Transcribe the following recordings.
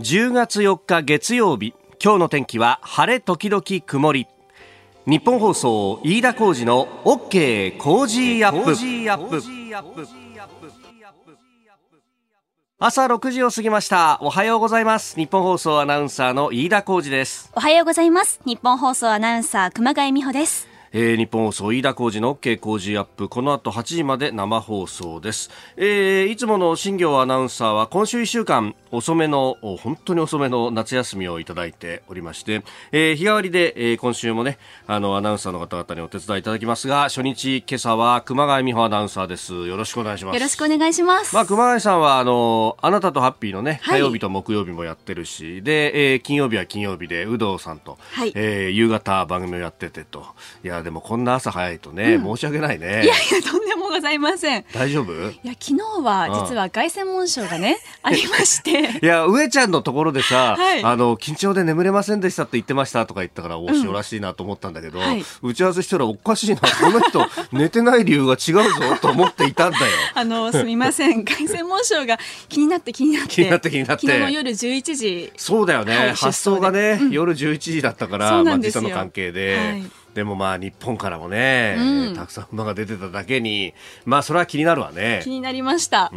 10月4日月曜日今日の天気は晴れ時々曇り。ニッポン放送飯田浩司の OK Cozy up。朝6時を過ぎました。おはようございます。ニッポン放送アナウンサーの飯田浩司です。おはようございます。ニッポン放送アナウンサー熊谷実帆ですえー、ニッポン放送飯田浩司の OK Cozy up。この後8時まで生放送です、えー、いつもの新業アナウンサーは今週1週間遅めの本当に遅めの夏休みをいただいておりまして、えー、日替わりで、えー、今週もねあのアナウンサーの方々にお手伝いいただきますが初日今朝は熊谷美穂アナウンサーです。よろしくお願いします。よろしくお願いします。まあ熊谷さんはあのあなたとハッピーのね、火曜日と木曜日もやってるしで、えー、金曜日は金曜日で有働さんと、はい、えー、夕方番組をやっててと。いやでもこんな朝早いとね、うん、申し訳ないね。いやいやとんでもございません。大丈夫？いや昨日は実は凱旋門賞がね ありまして。いや上ちゃんのところでさ、はい、あの緊張で眠れませんでしたって言ってましたとか言ったからお塩らしいなと思ったんだけど、うんはい、打ち合わせしたらおかしいなこの人寝てない理由が違うぞと思っていたんだよ。あのすみません。凱旋門賞が気になって気になって気になって気になって。昨日の夜11時そうだよね、はい、発送がね、うん、夜11時だったからまあ時差の関係で。でもまあ日本からもね、うん、たくさん馬が出てただけにまあそれは気になるわね。気になりました。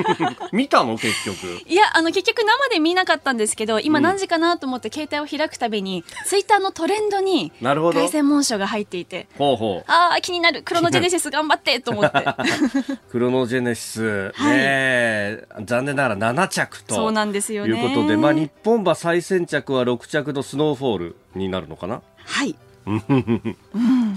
見たの？結局。いやあの結局生で見なかったんですけど今何時かなと思って携帯を開くたびに、ツイッターのトレンドに凱旋門賞が入っていて。ほうほう。ああ気になる。クロノジェネシス 頑張ってと思って。クロノジェネシス、ね、はい、残念ながら7着と。そうなんですよいうことで、まあ、日本馬最先着は6着のスノーフォールになるのかな？はい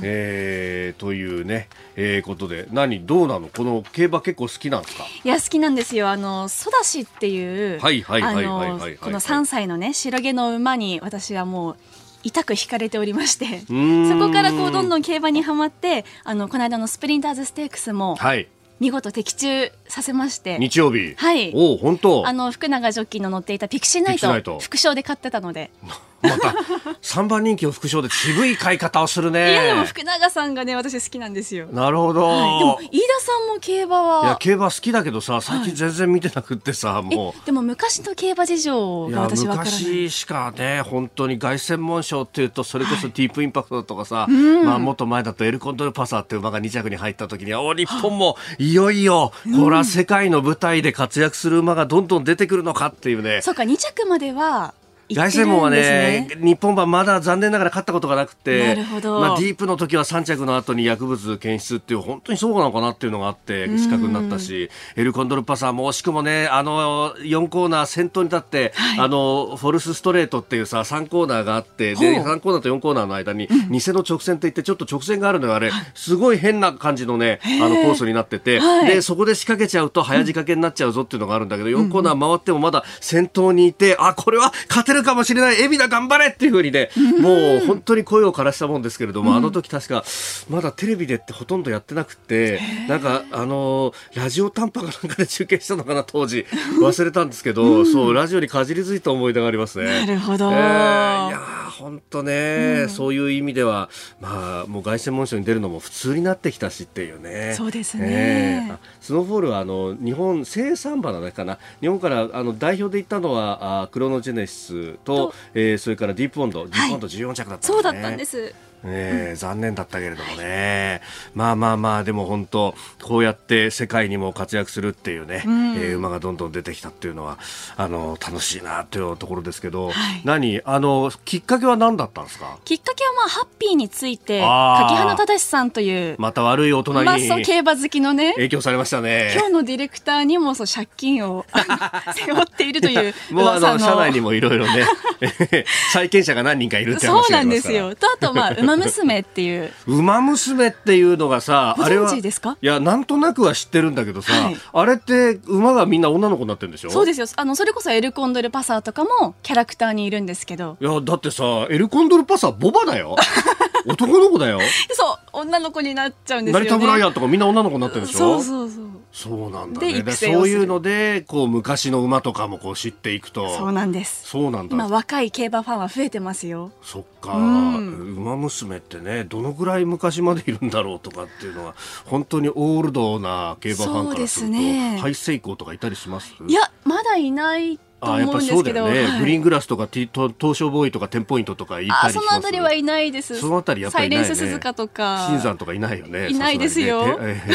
えー、というね、えー、ことで何どうなの？この競馬結構好きなんですか？いや好きなんですよ。あのソダシっていうこの3歳のね白毛の馬に私はもう痛く惹かれておりましてそこからこうどんどん競馬にはまってあのこの間のスプリンターズステークスも、はい、見事的中させまして。日曜日？はい。お本当？あの福永ジョッキーの乗っていたピクシーナイト。副賞で買ってたので。また3番人気を副賞で渋い買い方をするね。いやでも福永さんがね私好きなんですよ。なるほど、はい、でも飯田さんも競馬は。いや競馬好きだけどさ最近全然見てなくってさ、はい、もう。でも昔の競馬事情が私分からない。昔しかね本当に凱旋門賞っていうとそれこそディープインパクトとかさ、はい、まあもっと前だとエルコンドルパサーっていう馬が2着に入った時にお日本もいよいよこれら世界の舞台で活躍する馬がどんどん出てくるのかっていうね、そうか2着までは凱旋門はね、日本馬まだ残念ながら勝ったことがなくて、まあ、ディープの時は3着の後に薬物検出っていう、本当にそうなのかなっていうのがあって、失格になったし、エルコンドルパサーも惜しくもね、あの、4コーナー先頭に立って、はい、あの、フォルスストレートっていうさ、3コーナーがあって、で、3コーナーと4コーナーの間に、偽の直線って言って、ちょっと直線があるのよ、あれ、すごい変な感じのね、あの、コースになってて、はい、で、そこで仕掛けちゃうと早仕掛けになっちゃうぞっていうのがあるんだけど、4コーナー回ってもまだ先頭にいて、あ、これは勝てるかもしれない、エビだ頑張れっていうふうにね、もう本当に声を枯らしたもんですけれども、あの時確かまだテレビでってほとんどやってなくて、なんかあのラジオ短波かなんかで中継したのかな当時 忘れたんですけど、そうラジオにかじりついた思い出がありますね。なるほど。えー、いや本当ね、うん、そういう意味ではまあもう凱旋門賞に出るのも普通になってきたしっていうね。そうですね。えー、スノーフォールはあの日本生産馬だかな？日本からあの代表で行ったのはあクロノジェネシスと、えーえー、それからディープボンド、ディープボンド14着だったんですね。そうだったんです。えー、残念だったけれどもね、まあまあまあでも本当こうやって世界にも活躍するっていうね、うん、えー、馬がどんどん出てきたっていうのはあの楽しいなというところですけど、はい、何？あのきっかけは何だったんですか？きっかけはまあハッピーについて柿花忠さんというまた悪い大人に、まあ、そう競馬好きのね影響されましたね。今日のディレクターにもそう借金を 背負っているというもうあの社内にもいろいろね 債権者が何人かいるって話そうなんですよ。とあとまあ馬娘っていう。馬娘っていうのがさ、あれは。いや、なんとなくは知ってるんだけどさ、はい、あれって馬がみんな女の子になってるんでしょ？そうですよ。あの、それこそエルコンドルパサーとかもキャラクターにいるんですけど。いや、だってさ、エルコンドルパサーボバだよ。男の子だよ。そう、女の子になっちゃうんですよ、ね。成田ブライアンとかみんな女の子になってるでしょ？そうそうそう。そうなんだね。そういうので、こう昔の馬とかもこう知っていくと。そうなんです。そうなんだ。今若い競馬ファンは増えてますよ。そっか。うん、馬娘ってね、どのぐらい昔までいるんだろうとかっていうのは、本当にオールドな競馬ファンからすると、ね、ハイセイコーとかいたりします？いや、まだいないと思うんですけど、ね。はい、グリーングラスとか東証ボーイとかテンポイントとかいたりします、そのあたりはいないです。そのあたりやっぱり、ね、サイレンス鈴鹿とか。新山とかいないよね。いないですよ、ね。えー、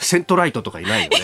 セントライトとかいないよね。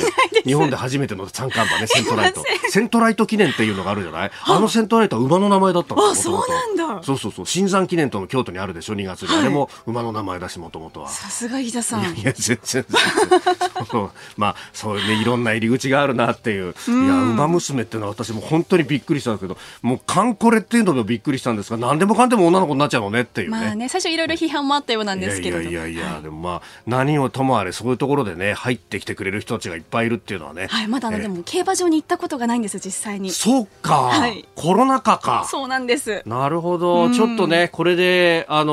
日本で初めての三冠馬ね セントライト。セントライト記念っていうのがあるじゃない？あのセントライトは馬の名前だったのあそうなんだ。そうそうそう。シンザン記念との京都にあるでしょ2月に、はい、あれも馬の名前だしもともとは。さすが飯田さん。いや全然 まあそうねいろんな入り口があるなっていう。いやウマ娘っていうのは私も本当にびっくりしたんですけどもう艦これっていうのもびっくりしたんですが何でもかんでも女の子になっちゃうのねっていうね,、まあね、最初いろいろ批判もあったようなんですけどいやいやいや、はい、でもまあ何をともあれそういうところでね入ってきてくれる人たちがいっぱいいるっていうのはね、はい、まだ、ね、でも競馬場に行ったことがないんです実際に。そうか、はい、コロナ禍か。そうなんです。なるほど、ちょっとねこれであの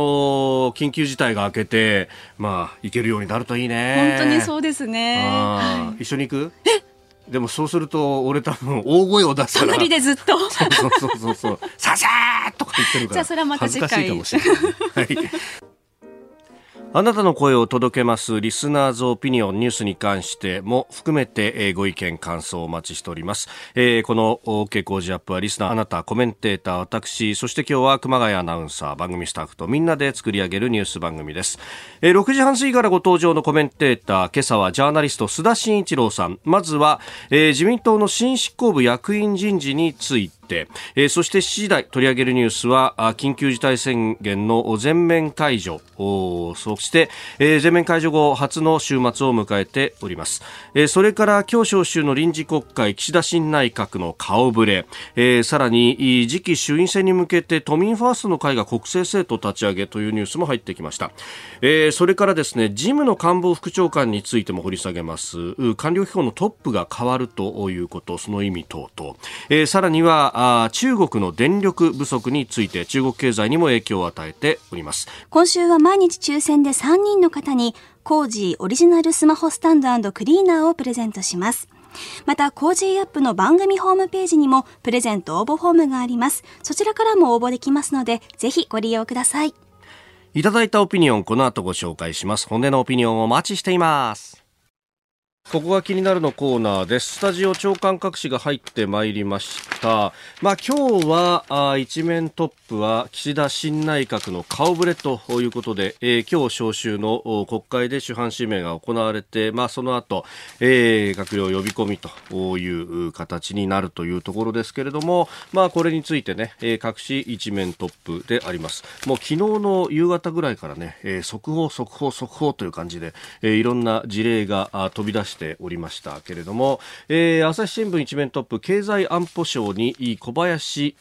緊急事態が明けてまあ行けるようになるといいね。本当にそうですね、はい、一緒に行く？え？でもそうすると俺多分大声を出すから。隣でずっと。そうそうそうそうささーとか言ってるからじゃあそれはまた次回。かもしれない、はいあなたの声を届けますリスナーズオピニオンニュースに関しても含めてご意見感想をお待ちしております。えー、この OK 工事アップはリスナーあなたコメンテーター私そして今日は熊谷アナウンサー番組スタッフとみんなで作り上げるニュース番組です。えー、6時半過ぎからご登場のコメンテーター今朝はジャーナリスト須田慎一郎さんまずは、えー、自民党の新執行部役員人事についてて、えー、そして7時台取り上げるニュースは緊急事態宣言の全面解除。そして、えー、全面解除後初の週末を迎えております、えー、それから今日召集の臨時国会岸田新内閣の顔ぶれ、えー、さらに次期衆院選に向けて都民ファーストの会が国政政党立ち上げというニュースも入ってきました、えー、それからですね事務の官房副長官についても掘り下げます。官僚機構のトップが変わるということその意味等々、えー、さらにはあ中国の電力不足について中国経済にも影響を与えております今週は毎日抽選で3人の方に Cozy オリジナルスマホスタンドクリーナーをプレゼントしますまた、 Cozy up の番組ホームページにもプレゼント応募フォームがあります。そちらからも応募できますので、ぜひご利用ください。いただいたオピニオン、この後ご紹介します。本音のオピニオンをお待ちしています。ここが気になるのコーナーです。スタジオ長官各紙が入ってまいりました。まあ今日はあ一面トップは岸田新内閣の顔ぶれということで、えー、今日召集の国会で主犯指名が行われて、まあその後、えー、閣僚呼び込みという形になるというところですけれども、まあこれについてね、えー、各紙一面トップであります。もう昨日の夕方ぐらいからね、えー、速報速報速報という感じで、えー、いろんな事例が飛び出してしておりましたけれども、えー、朝日新聞一面トップ経済安保省に小林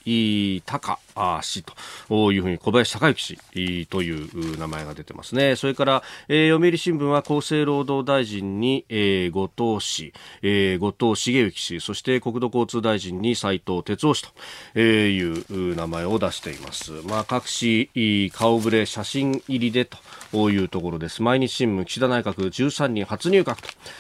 隆氏というふうに小林孝之氏という名前が出てますね。それから、えー、読売新聞は厚生労働大臣に、えー、後藤氏、えー、後藤茂之氏、そして国土交通大臣に斉藤哲夫氏という名前を出しています。まあ、各紙顔ぶれ写真入りでというところです。毎日新聞岸田内閣13人初入閣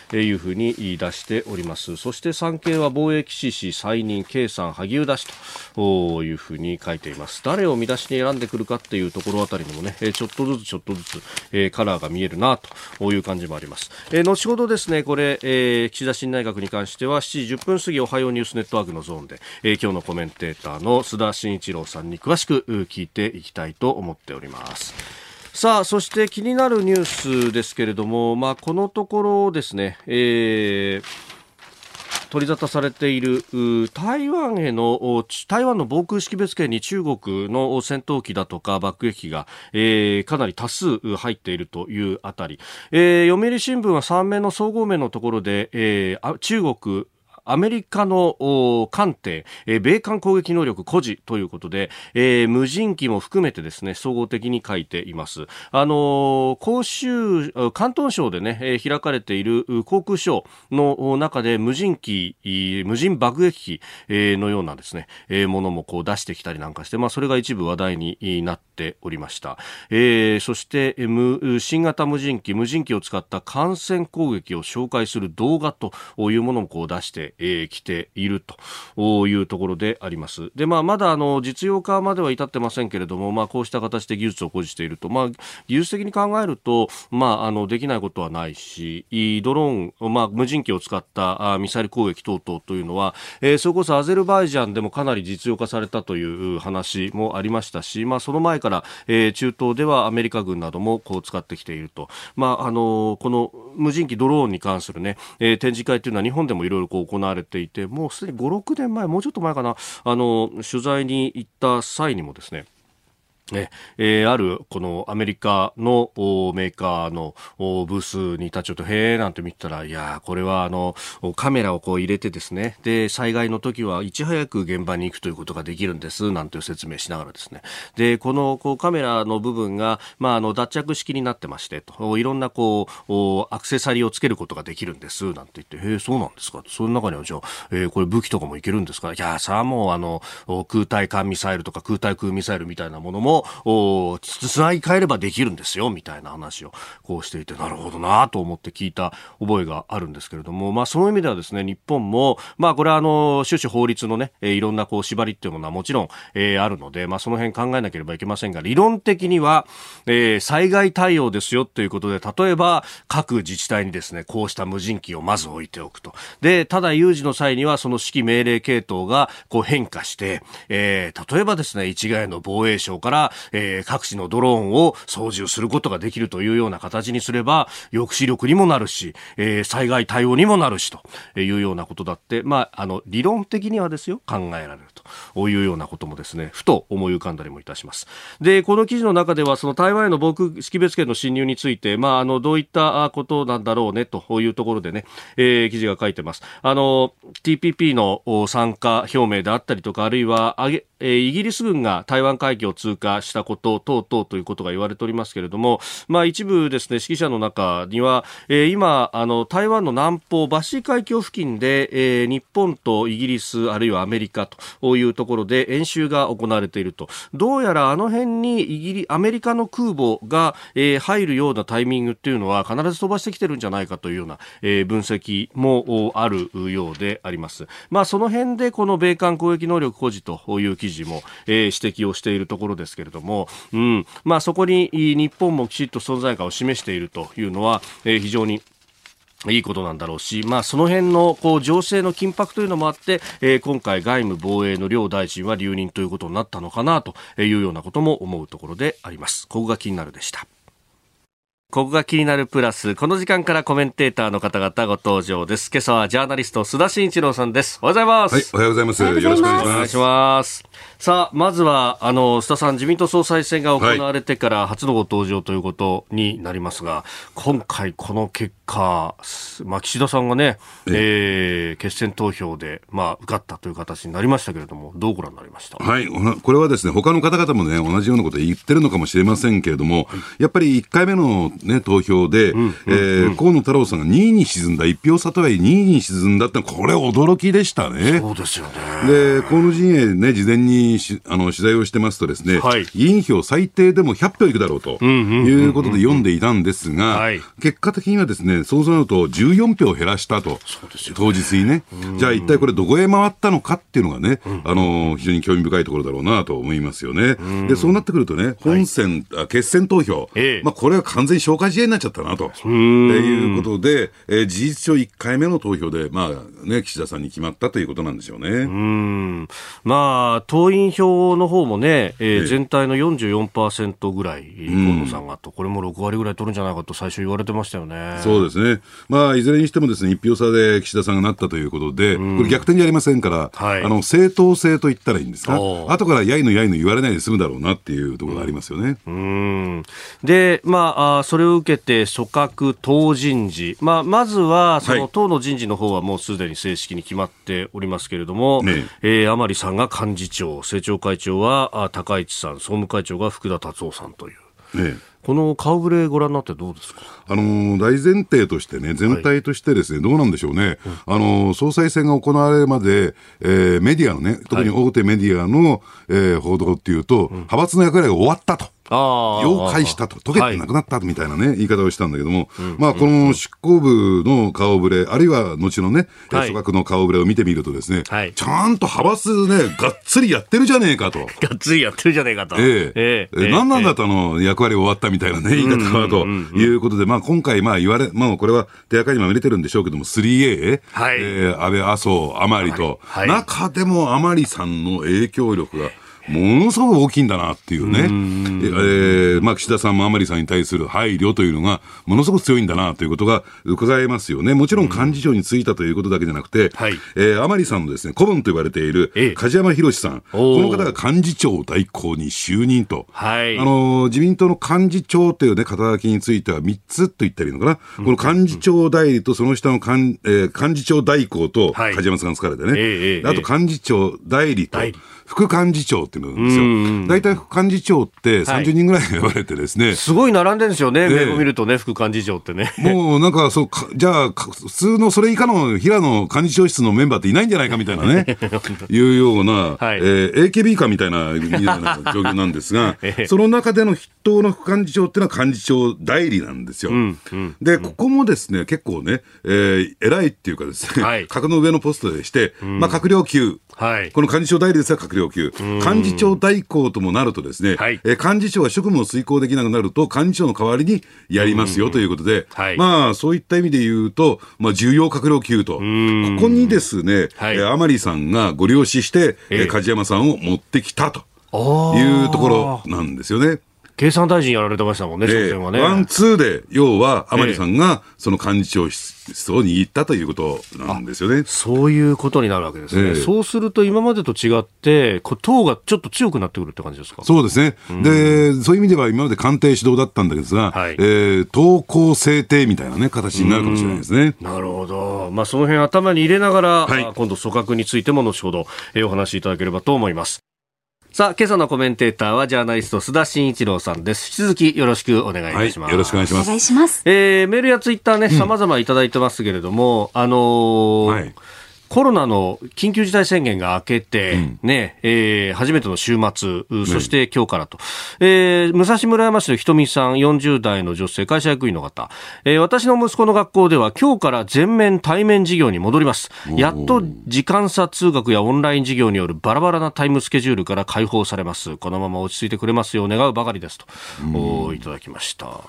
というふうに出しております。そして産経は貿易士氏再任、計算萩生田氏というふうに書いてています。誰を見出しに選んでくるかっていうところあたりにもね、えちょっとずつちょっとずつ、えカラーが見えるなという感じもあります、え後ほどですねこれ、え岸田新内閣に関しては7時10分過ぎおはようニュースネットワークのゾーンで、え今日のコメンテーターの須田慎一郎さんに詳しく聞いていきたいと思っております。さあ、そして気になるニュースですけれども、まあ、このところですね、えー取り沙汰されている台湾への台湾の防空識別圏に中国の戦闘機だとか爆撃機が、えー、かなり多数入っているというあたり、えー、読売新聞は3名の総合面のところで、えー、中国アメリカの艦艇、米艦攻撃能力誇示ということで、えー、無人機も含めてですね、総合的に書いています。あのー、広州、広東省でね、開かれている航空ショーの中で無人機、無人爆撃機、のようなですね、ものもこう出してきたりなんかして、まあ、それが一部話題になっておりました。えー、そして、新型無人機、無人機を使った艦船攻撃を紹介する動画というものもこう出しててき、えー、ているというところであります。で、まあ、まだあの実用化までは至ってませんけれども、まあ、こうした形で技術を誇示していると、まあ、技術的に考えると、まあ、あのできないことはないし、ドローン、まあ、無人機を使ったミサイル攻撃等々というのは、えー、それこそアゼルバイジャンでもかなり実用化されたという話もありましたし、まあ、その前から、えー、中東ではアメリカ軍などもこう使ってきていると、まあ、あのこの無人機ドローンに関するね、えー、展示会というのは日本でもいろいろ行われていて、もうすでに5、6年前、もうちょっと前かな、あの取材に行った際にもですね、ね。えー、あるこのアメリカのメーカーのブースに立ち寄って、へえなんて見てたら、いやこれはあのカメラをこう入れてですね、で、災害の時はいち早く現場に行くということができるんです、なんて説明しながらですね、で、このこうカメラの部分が、まあ、あの脱着式になってましてと、いろんなこうアクセサリーをつけることができるんです、なんて言って、へえ、そうなんですか、その中にはじゃあ、えー、これ武器とかもいけるんですか、いやさあもうあの空対艦ミサイルとか空対空ミサイルみたいなものもをつなぎ替えればできるんですよみたいな話をこうしていてなるほどなと思って聞いた覚えがあるんですけれども、まあ、その意味ではですね日本も、まあ、これはあの種々法律のね、いろんなこう縛りっていうものはもちろん、えー、あるので、まあ、その辺考えなければいけませんが理論的には、えー、災害対応ですよということで例えば各自治体にですねこうした無人機をまず置いておくと。でただ有事の際にはその指揮命令系統がこう変化して、えー、例えばですね一概の防衛省から、えー、各地のドローンを操縦することができるというような形にすれば抑止力にもなるし、えー、災害対応にもなるしというようなことだって、まあ、あの理論的にはですよ考えられるというようなこともですねふと思い浮かんだりもいたします。でこの記事の中ではその台湾への防空識別圏の侵入について、まあ、あのどういったことなんだろうねというところでね、えー、記事が書いてます。あの TPP の参加表明であったりとかあるいは上げえイギリス軍が台湾海峡を通過したこと等々ということが言われておりますけれども、まあ、一部ですね指揮者の中には、えー、今あの台湾の南方バシー海峡付近で、えー、日本とイギリスあるいはアメリカというところで演習が行われているとどうやらあの辺にイギリアメリカの空母が、えー、入るようなタイミングっていうのは必ず飛ばしてきてるんじゃないかというような、えー、分析もあるようであります。まあ、その辺でこの米韓攻撃能力保持という記事も、えー、指摘をしているところですけれども、うんまあ、そこに日本もきちっと存在感を示しているというのは、えー、非常にいいことなんだろうし、まあ、その辺のこう情勢の緊迫というのもあって、えー、今回外務防衛の両大臣は留任ということになったのかなというようなことも思うところであります。ここが気になるでした。ここが気になるプラス、この時間からコメンテーターの方々ご登場です。今朝はジャーナリスト須田慎一郎さんです。おはようございます。はい、おはようございます。よろしくお願いします。お願いします。さあ、まずは、あの、須田さん、自民党総裁選が行われてから初のご登場ということになりますが、はい、今回この結果、まあ、岸田さんがね、ええ。ー、決選投票で、まあ、受かったという形になりましたけれども、どうご覧になりました？はい、これはですね、他の方々もね、同じようなこと言ってるのかもしれませんけれども、やっぱり1回目のね、投票で、え河野太郎さんが2位に沈んだ、1票差とはいえ2位に沈んだって、これ驚きでしたね。そうですよね。で、河野陣営ね、事前にしあの取材をしてますとですね、はい、議員票最低でも100票いくだろうということで読んでいたんですが、はい、結果的にはですね、そうなると14票減らしたと、ね、当日にね。じゃあ一体これどこへ回ったのかっていうのがね、あの、非常に興味深いところだろうなと思いますよね。で、そうなってくるとね、本選、はい、決選投票、ええ、まあこれは完全に消化試合になっちゃったなと。ということで、えー、事実上1回目の投票で、まあね、岸田さんに決まったということなんでしょうね。うん。まあ、党員票の方もね、えー、全体の44%ぐらい、河野さんがと、これも6割ぐらい取るんじゃないかと最初言われてましたよね。そうですね。まあ、いずれにしてもですね、1票差で岸田さんがなったということで、これ逆転じゃありませんから、はい、あの、正当性と言ったらいいんですか、後からやいのやいの言われないで済むだろうなっていうところがありますよね。うん。で、まあ、あそれを受けて、組閣党人事、まあ、まずは、その党の人事の方はもうすでに正式に決まっておりますけれども、ねえー、甘利さんが幹事長、政調会長は高市さん、総務会長が福田達夫さんという。ねこの顔ぶれご覧になってどうですか？あの大前提としてね、全体としてですね、はい、どうなんでしょうね、うん、あの総裁選が行われるまで、えー、メディアのね、特に大手メディアの、はい、えー、報道っていうと、うん、派閥の役割が終わったと。溶解したと、溶けてなくなったみたいなね、言い方をしたんだけども、まあ、この執行部の顔ぶれ、あるいは後のね、組閣の顔ぶれを見てみるとですね、ちゃんと派閥ね、がっつりやってるじゃねえかと。がっつりやってるじゃねえかと。ええ。ええ。何なんだと、あの、役割終わったみたいなね、言い方はと。いうことで、まあ、今回、まあ、言われ、まあ、これは手垢にも入れてるんでしょうけども、3A、はい、えー、安倍、麻生、甘利と、中でも甘利さんの影響力が、ものすごく大きいんだなっていうね、えーまあ、岸田さんも甘利さんに対する配慮というのが、ものすごく強いんだなということが伺えますよね。もちろん幹事長に就いたということだけじゃなくて、はい、えー、甘利さんのですね、顧問と言われている梶山博さん、この方が幹事長代行に就任と、はい、あの自民党の幹事長というね、肩書きについては3つと言ったらいいのかな、この幹事長代理とその下の幹,、えー、幹事長代行と梶山さんが疲れてね、はい、あと幹事長代理と、副幹事長っていうのがですよ。大体副幹事長って30人ぐらい選ばれてですね。すごい並んでるんですよね、名簿見るとね、副幹事長ってね。もうなんか、そう、じゃあ、普通のそれ以下の平野幹事長室のメンバーっていないんじゃないかみたいなね、いうような、はい。えー、AKB かみたいな、みたいな状況なんですが、その中での筆頭の副幹事長っていうのは幹事長代理なんですよ。うんうん、で、ここもですね、結構ね、えー、偉いっていうかですね、はい、格の上のポストでして、まあ、閣僚級、はい、この幹事長代理ですが閣僚級、幹事長代行ともなるとですね、はい、え幹事長が職務を遂行できなくなると、幹事長の代わりにやりますよということで、はい、まあ、そういった意味で言うと、まあ、重要閣僚級と、ここにですね、はい、甘利さんがご了承して、えー、梶山さんを持ってきたというところなんですよね。経産大臣やられてましたもんね、初戦はね。ワン、ツーで、要は甘利さんがその幹事長室を握ったということなんですよね。そういうことになるわけですね。えー、そうすると今までと違って、党がちょっと強くなってくるって感じですか？そうですね。うん、で、そういう意味では今まで官邸主導だったんですが、はい、えー、党校制定みたいなね、形になるかもしれないですね。なるほど。まあその辺頭に入れながら、はい、今度組閣についても後ほど、えー、お話しいただければと思います。さあ、今朝のコメンテーターはジャーナリスト須田慎一郎さんです。引き続きよろしくお願いいたします。はい、よろしくお願いします。お願いします。えー、メールやツイッターね、様々いただいてますけれども、うん、あのーはいコロナの緊急事態宣言が明けて、うん、ね、えー、初めての週末、そして今日からと。えー、武蔵村山市のひとみさん、40代の女性、会社役員の方。えー、私の息子の学校では今日から全面対面授業に戻ります。やっと時間差通学やオンライン授業によるバラバラなタイムスケジュールから解放されます。このまま落ち着いてくれますよう願うばかりですと、おいただきました。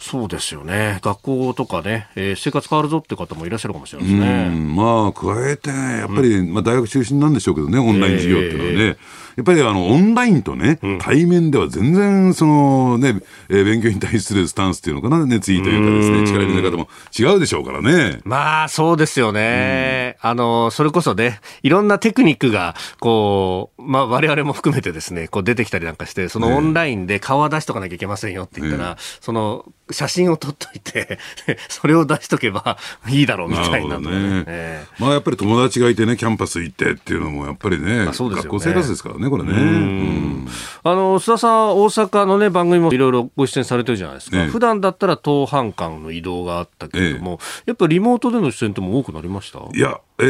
そうですよね。学校とかね、えー、生活変わるぞって方もいらっしゃるかもしれないですね。まあ、加えて、やっぱり、まあ、大学中心なんでしょうけどね、オンライン授業っていうのはね。えーやっぱりあのオンラインとね、対面では全然その、ねえー、勉強に対するスタンスっていうのかな、熱意というかですね、力入れ方も違うでしょうからね。まあ、そうですよね。あの、それこそね、いろんなテクニックが、こう、まあ、我々も含めてですね、こう出てきたりなんかして、そのオンラインで顔は出しとかなきゃいけませんよって言ったら、その、写真を撮っといて それを出しとけばいいだろうみたいな。ね、えー、まあやっぱり友達がいてねキャンパス行ってっていうのもやっぱりね、まあ、ね。学校生活ですからねこれね、うん、あの須田さん大阪のね番組もいろいろご出演されてるじゃないですか、ね、普段だったら当半間の移動があったけれども、えやっぱりリモートでの出演っても多くなりました？いやえ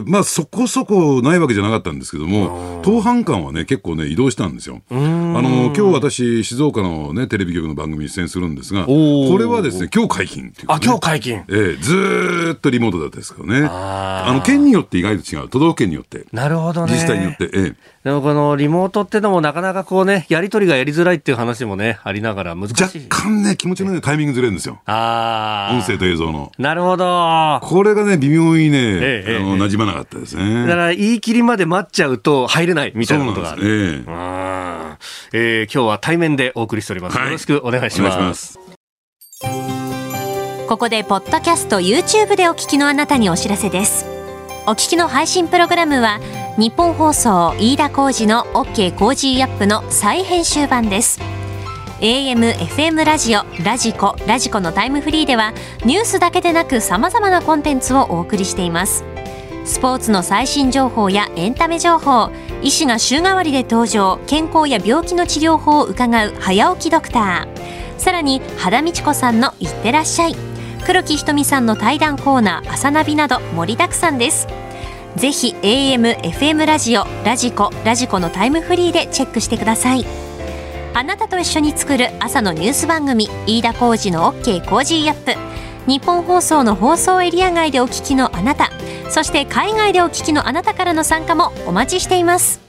ー、まあそこそこないわけじゃなかったんですけども、当半間はね、結構ね、移動したんですよ。あの、今日私、静岡のね、テレビ局の番組に出演するんですが、これはですね、今日解禁っていう、ね、あ、今日解禁。えー、ずっとリモートだったですけどね。あの、県によって意外と違う。都道府県によって。なるほどね。自治体によって。ええでもこのリモートってのもなかなかこうね、やりとりがやりづらいっていう話もね、ありながら難しい。若干ね、気持ちのね、タイミングずれるんですよ。ああ。音声と映像の。なるほど。これがね、微妙にね、ええ、あの、馴染まなかったですね。だから言い切りまで待っちゃうと入れないみたいなことがある。えええー、今日は対面でお送りしております。はい、よろしくお願いします。ここでポッドキャスト YouTube でお聞きのあなたにお知らせです。お聞きの配信プログラムは日本放送飯田浩司の OK コージーアップの再編集版です AM、FM ラジオ、ラジコ、ラジコのタイムフリーではニュースだけでなく様々なコンテンツをお送りしています。スポーツの最新情報やエンタメ情報医師が週替わりで登場健康や病気の治療法を伺う早起きドクター。さらに羽田美智子さんのいってらっしゃい。黒木ひとみさんの対談コーナー朝ナビなど盛りだくさんです。ぜひ AM、FM ラジオ、ラジコ、ラジコのタイムフリーでチェックしてください。あなたと一緒に作る朝のニュース番組飯田浩二の OK コージーアップ。ニッポン放送の放送エリア外でお聞きのあなたそして海外でお聞きのあなたからの参加もお待ちしています。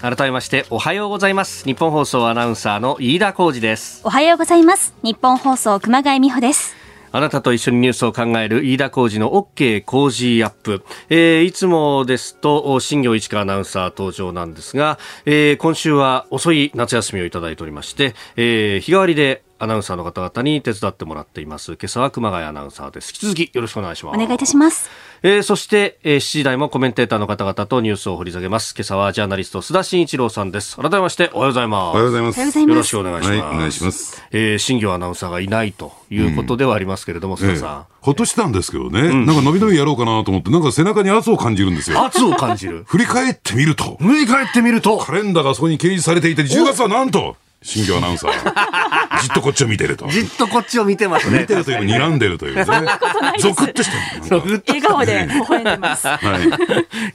改めましておはようございます。ニッポン放送アナウンサーの飯田浩司です。おはようございます。日本放送熊谷美穂ですあなたと一緒にニュースを考える飯田浩二の OK 工事アップ、えー、いつもですと新業市川アナウンサー登場なんですが、えー、今週は遅い夏休みをいただいておりまして、えー、日替わりでアナウンサーの方々に手伝ってもらっています。今朝は熊谷アナウンサーです。引き続きよろしくお願いします。お願いいたします。えー、そして、えー、7時台もコメンテーターの方々とニュースを掘り下げます。今朝はジャーナリスト須田慎一郎さんです。改めましておはようございます。おはようございます。よろしくお願いします、はい、お願いします、えー、新業アナウンサーがいないということではありますけれども、うん、須田さん、えほっとしたんですけどね、うん、なんか伸び伸びやろうかなと思って、なんか背中に圧を感じるんですよ。圧を感じる。振り返ってみると。振り返ってみると。カレンダーがそこに掲示されていて、10月はなんと、新業アナウンサー。じっとこっちを見てると。じっとこっちを見てますね。見てるという睨んでるというね。ゾクッとしてる。笑顔で微笑んでます。は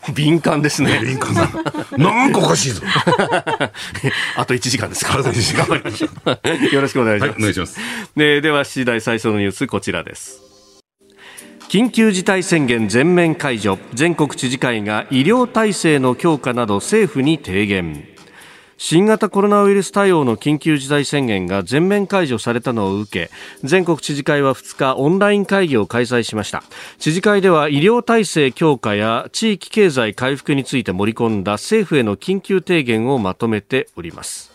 い。敏感ですね。敏感だ。なんかおかしいぞ。あと1時間ですから。あと1時間。よろしくお願いします。お願いします。では、7時台最初のニュース、こちらです。緊急事態宣言全面解除全国知事会が医療体制の強化など政府に提言新型コロナウイルス対応の緊急事態宣言が全面解除されたのを受け全国知事会は2日オンライン会議を開催しました。知事会では医療体制強化や地域経済回復について盛り込んだ政府への緊急提言をまとめております。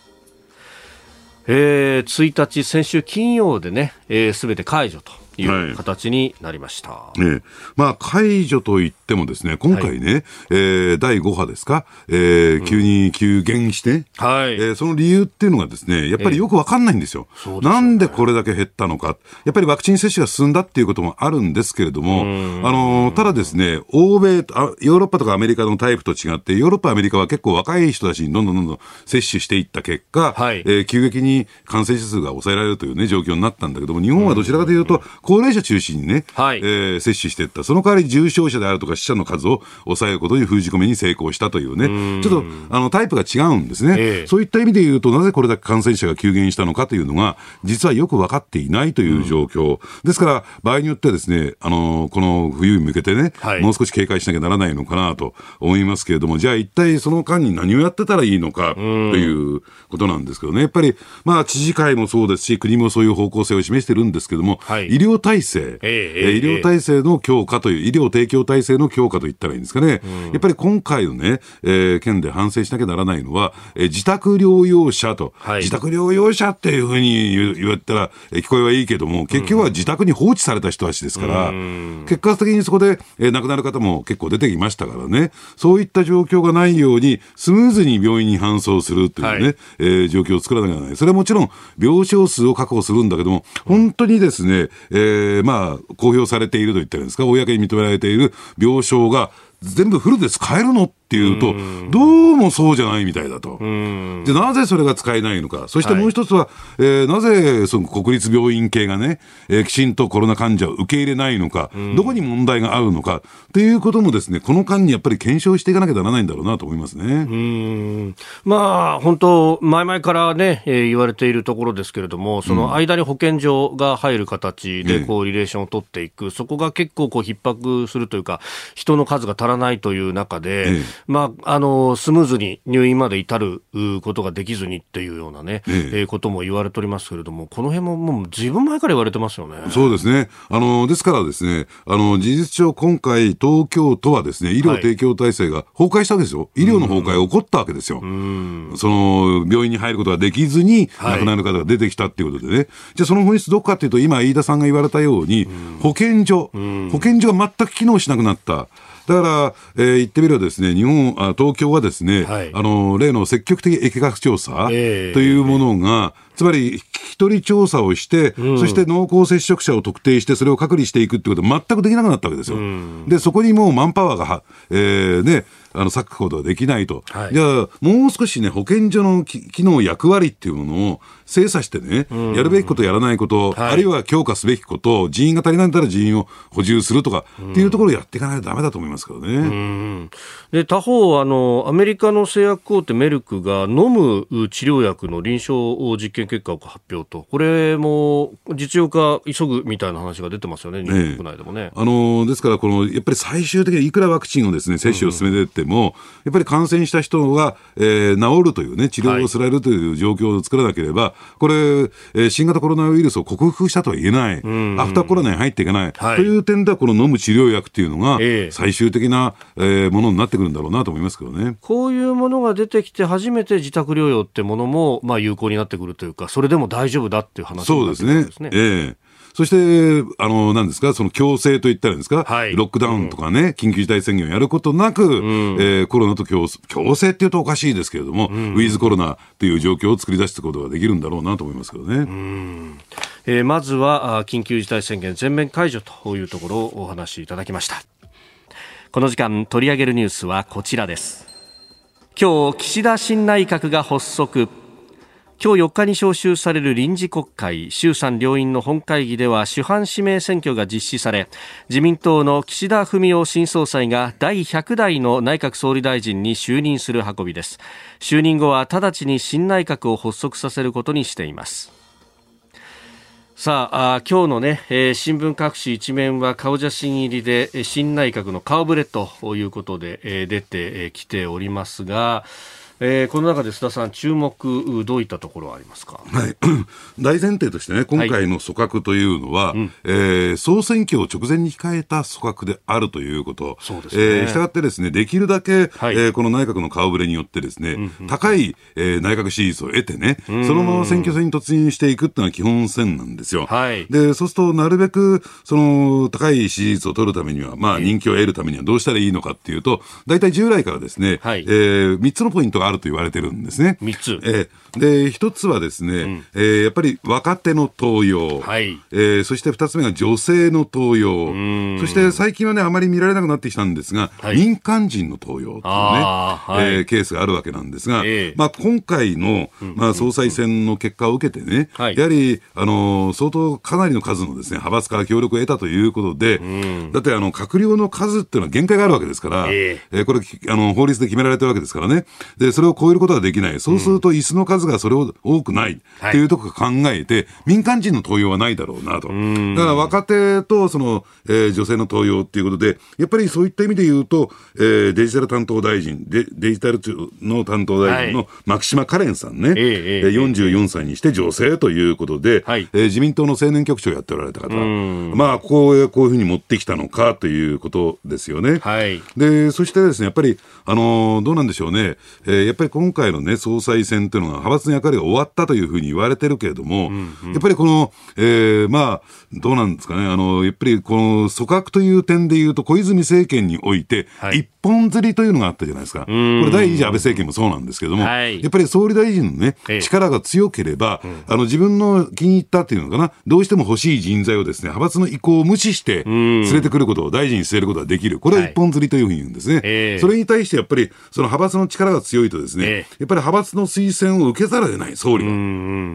えー、1日、先週金曜でね、す、えー、て解除という形になりました、はい、ねまあ、解除といっもですね、今回ね、はい、えー、第5波ですか、えー、急に急減して、はい、えー、その理由っていうのがですね、やっぱりよくわかんないんですよ、えー、なんでこれだけ減ったのか、やっぱりワクチン接種が進んだっていうこともあるんですけれども、あのただですね、欧米あ、ヨーロッパとかアメリカのタイプと違って、ヨーロッパ、アメリカは結構若い人たちにどんどんどんどん接種していった結果、はい、えー、急激に感染者数が抑えられるというね、状況になったんだけども、日本はどちらかというと、高齢者中心にね、はい、えー、接種していった、その代わり重症者であるとか死者の数を抑えることに封じ込めに成功したというね、ちょっとあのタイプが違うんですね、えー、そういった意味で言うと、なぜこれだけ感染者が急減したのかというのが、実はよく分かっていないという状況、ですから、場合によってはですね、あのこの冬に向けてね、はい、もう少し警戒しなきゃならないのかなと思いますけれども、じゃあ一体その間に何をやってたらいいのかということなんですけどね、やっぱり、まあ、知事会もそうですし、国もそういう方向性を示してるんですけども、はい、医療体制、えー、えー、医療体制の強化という、医療提供体制の強化といったらいいんですかね、うん、やっぱり今回のね、えー、件で反省しなきゃならないのは、えー、自宅療養者と、はい、自宅療養者っていうふうに言われたら、えー、聞こえはいいけども、結局は自宅に放置された人たちですから、うん、結果的にそこで、えー、亡くなる方も結構出てきましたからね、そういった状況がないように、スムーズに病院に搬送するというね、はい、えー、状況を作らなきゃならない。それはもちろん、病床数を確保するんだけども、本当にですね、えー、まあ、公表されていると言ったらいいんですか、公に認められている病床が全部フルで使えるの？っていうと、どうもそうじゃないみたいだと。で、なぜそれが使えないのか。そしてもう一つは、はい、えー、なぜその国立病院系がね、えー、きちんとコロナ患者を受け入れないのか、どこに問題があるのか、っていうこともですね、この間にやっぱり検証していかなきゃならないんだろうなと思いますね。うん。まあ、本当、前々からね、えー、言われているところですけれども、その間に保健所が入る形で、こう、リレーションを取っていく、そこが結構こう、逼迫するというか、人の数が足らないという中で、まあ、あの、スムーズに入院まで至ることができずにっていうようなね、ええことも言われておりますけれども、この辺ももうずいぶん前から言われてますよね。そうですね。あの、ですからですね、あの、事実上今回、東京都はですね、医療提供体制が崩壊したわけですよ。医療の崩壊が起こったわけですよ。その、病院に入ることができずに、亡くなる方が出てきたっていうことでね。はい、じゃあその本質どこかっていうと、今、飯田さんが言われたように、保健所、保健所が全く機能しなくなった。だから、えー、言ってみればですね、日本、あ東京はですね、はい、あの、例の積極的疫学調査というものが、つまり、聞き取り調査をして、うん、そして濃厚接触者を特定して、それを隔離していくってことは全くできなくなったわけですよ。うん、で、そこにもうマンパワーが、えー、ね、あの、割くことはできないと。はい、じゃあ、もう少しね、保健所の機能、役割っていうものを精査してね、やるべきこと、やらないこと、はい、あるいは強化すべきこと、人員が足りないんだったら人員を補充するとか、っていうところをやっていかないとだめだと思いますけどね。で、他方、あの、アメリカの製薬大手メルクが飲む治療薬の臨床実験結果を発表と、これも実用化急ぐみたいな話が出てますよね、日本国内でもね。あのですから、このやっぱり最終的にいくらワクチンをですね接種を進めていっても、やっぱり感染した人が、えー、治るというね、治療をされるという状況を作らなければ、はい、これ、えー、新型コロナウイルスを克服したとは言えない、うん。うん、アフターコロナに入っていかない、はい、という点では、この飲む治療薬っていうのが、最終的な、えー、ものになってくるんだろうなと思いますけどね。こういうものが出てきて、初めて自宅療養ってものも、まあ、有効になってくるというか、それでも大丈夫だっていう話になってくるんですね。そうですね。ええそして、あの、何ですか、その強制といったらですか、はい、ロックダウンとかね、うん、緊急事態宣言をやることなく、うん、えー、コロナと共共生っていうとおかしいですけれども、うん、ウィズコロナという状況を作り出していくことができるんだろうなと思いますけどね。うん。えー、まずは緊急事態宣言全面解除というところをお話しいただきました。この時間取り上げるニュースはこちらです。今日岸田新内閣が発足今日4日に召集される臨時国会衆参両院の本会議では主犯指名選挙が実施され自民党の岸田文雄新総裁が第100代の内閣総理大臣に就任する運びです。就任後は直ちに新内閣を発足させることにしています。さあ今日のね、えー、新聞各紙一面は顔写真入りで新内閣の顔ぶれということで、えー、出てきておりますが、えー、この中で須田さん、注目、どういったところありますか、はい、大前提としてね、今回の組閣というのは、はい、えー、総選挙を直前に控えた組閣であるということ、そうですね、えー、したがってですね、できるだけ、はい、えー、この内閣の顔ぶれによってですね、うんうん、高い、えー、内閣支持率を得てね、そのまま選挙戦に突入していくっていうのは基本線なんですよ。はい、で、そうすると、なるべく、その、高い支持率を取るためには、まあ、人気を得るためにはどうしたらいいのかっていうと、大体従来からですね、はい、えー、3つのポイントがあると言われてるんですね。3つ。えー、で、1つはですね、うん、えー、やっぱり若手の登用。はい。えー、そして2つ目が女性の登用。そして最近はね、あまり見られなくなってきたんですが、はい、民間人の登用というね、はい、えー、ケースがあるわけなんですが、えー、まあ今回の、まあ、総裁選の結果を受けてね、はい、やはり、あの、相当かなりの数のですね、派閥から協力を得たということで、だってあの、閣僚の数っていうのは限界があるわけですから、えー、えー、これ、あの、法律で決められてるわけですからね。で、それを超えることはできない。そうすると椅子の数がそれを多くない。っていうところ考えて、民間人の登用はないだろうなと。だから若手とその、えー、女性の登用っていうことで、やっぱりそういった意味で言うと、えー、デジタル担当大臣、デデジタルの担当大臣の牧島かれんさんね、はい、えー、44歳にして女性ということで、はい、えー、自民党の青年局長をやっておられた方、まあ、こうこういうふうに持ってきたのかということですよね。はい、でそしてですね、やっぱり、あのー、どうなんでしょうね、えー、やっぱり今回のね、総裁選というのが派閥の役割が終わったというふうに言われてるけれども、うんうん、やっぱりこの、えー、まあ、どうなんですかね、あの、やっぱりこの組閣という点で言うと、小泉政権において、一本釣りというのがあったじゃないですか。これ第一次安倍政権もそうなんですけども、はい、やっぱり総理大臣のね、力が強ければ、あの、自分の気に入ったっていうのかな、どうしても欲しい人材をですね、派閥の意向を無視して連れてくることを大臣に据えることができる。これは一本釣りというふうに言うんですね。はい、それに対してやっぱり、その派閥の力が強いとですね、やっぱり派閥の推薦を受けざるを得ない、総理は。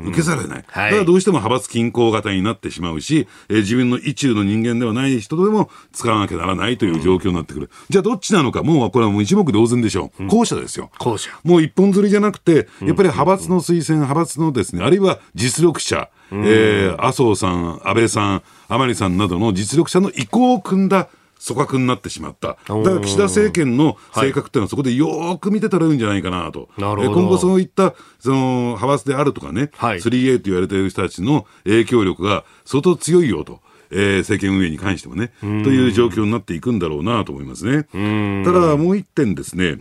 受けざるを得ない。はい、だからどうしても派閥均衡型になってしまうし、えー、自分の意中の人間ではない人でも使わなきゃならないという状況になってくる。じゃあどっちなのか、もうこれはもう一目同然でしょう。後者ですよ。後者。もう一本釣りじゃなくて、やっぱり派閥の推薦、派閥のですね、あるいは実力者、えー、麻生さん、安倍さん、甘利さんなどの実力者の意向を組んだ組閣になってしまった。だから岸田政権の性格っていうのはそこでよく見て取れるんじゃないかなと。なるほど。今後そういったその派閥であるとかね、はい、3A と言われている人たちの影響力が相当強いよと。えー、政権運営に関してもね、という状況になっていくんだろうなと思いますね。ただもう一点ですね、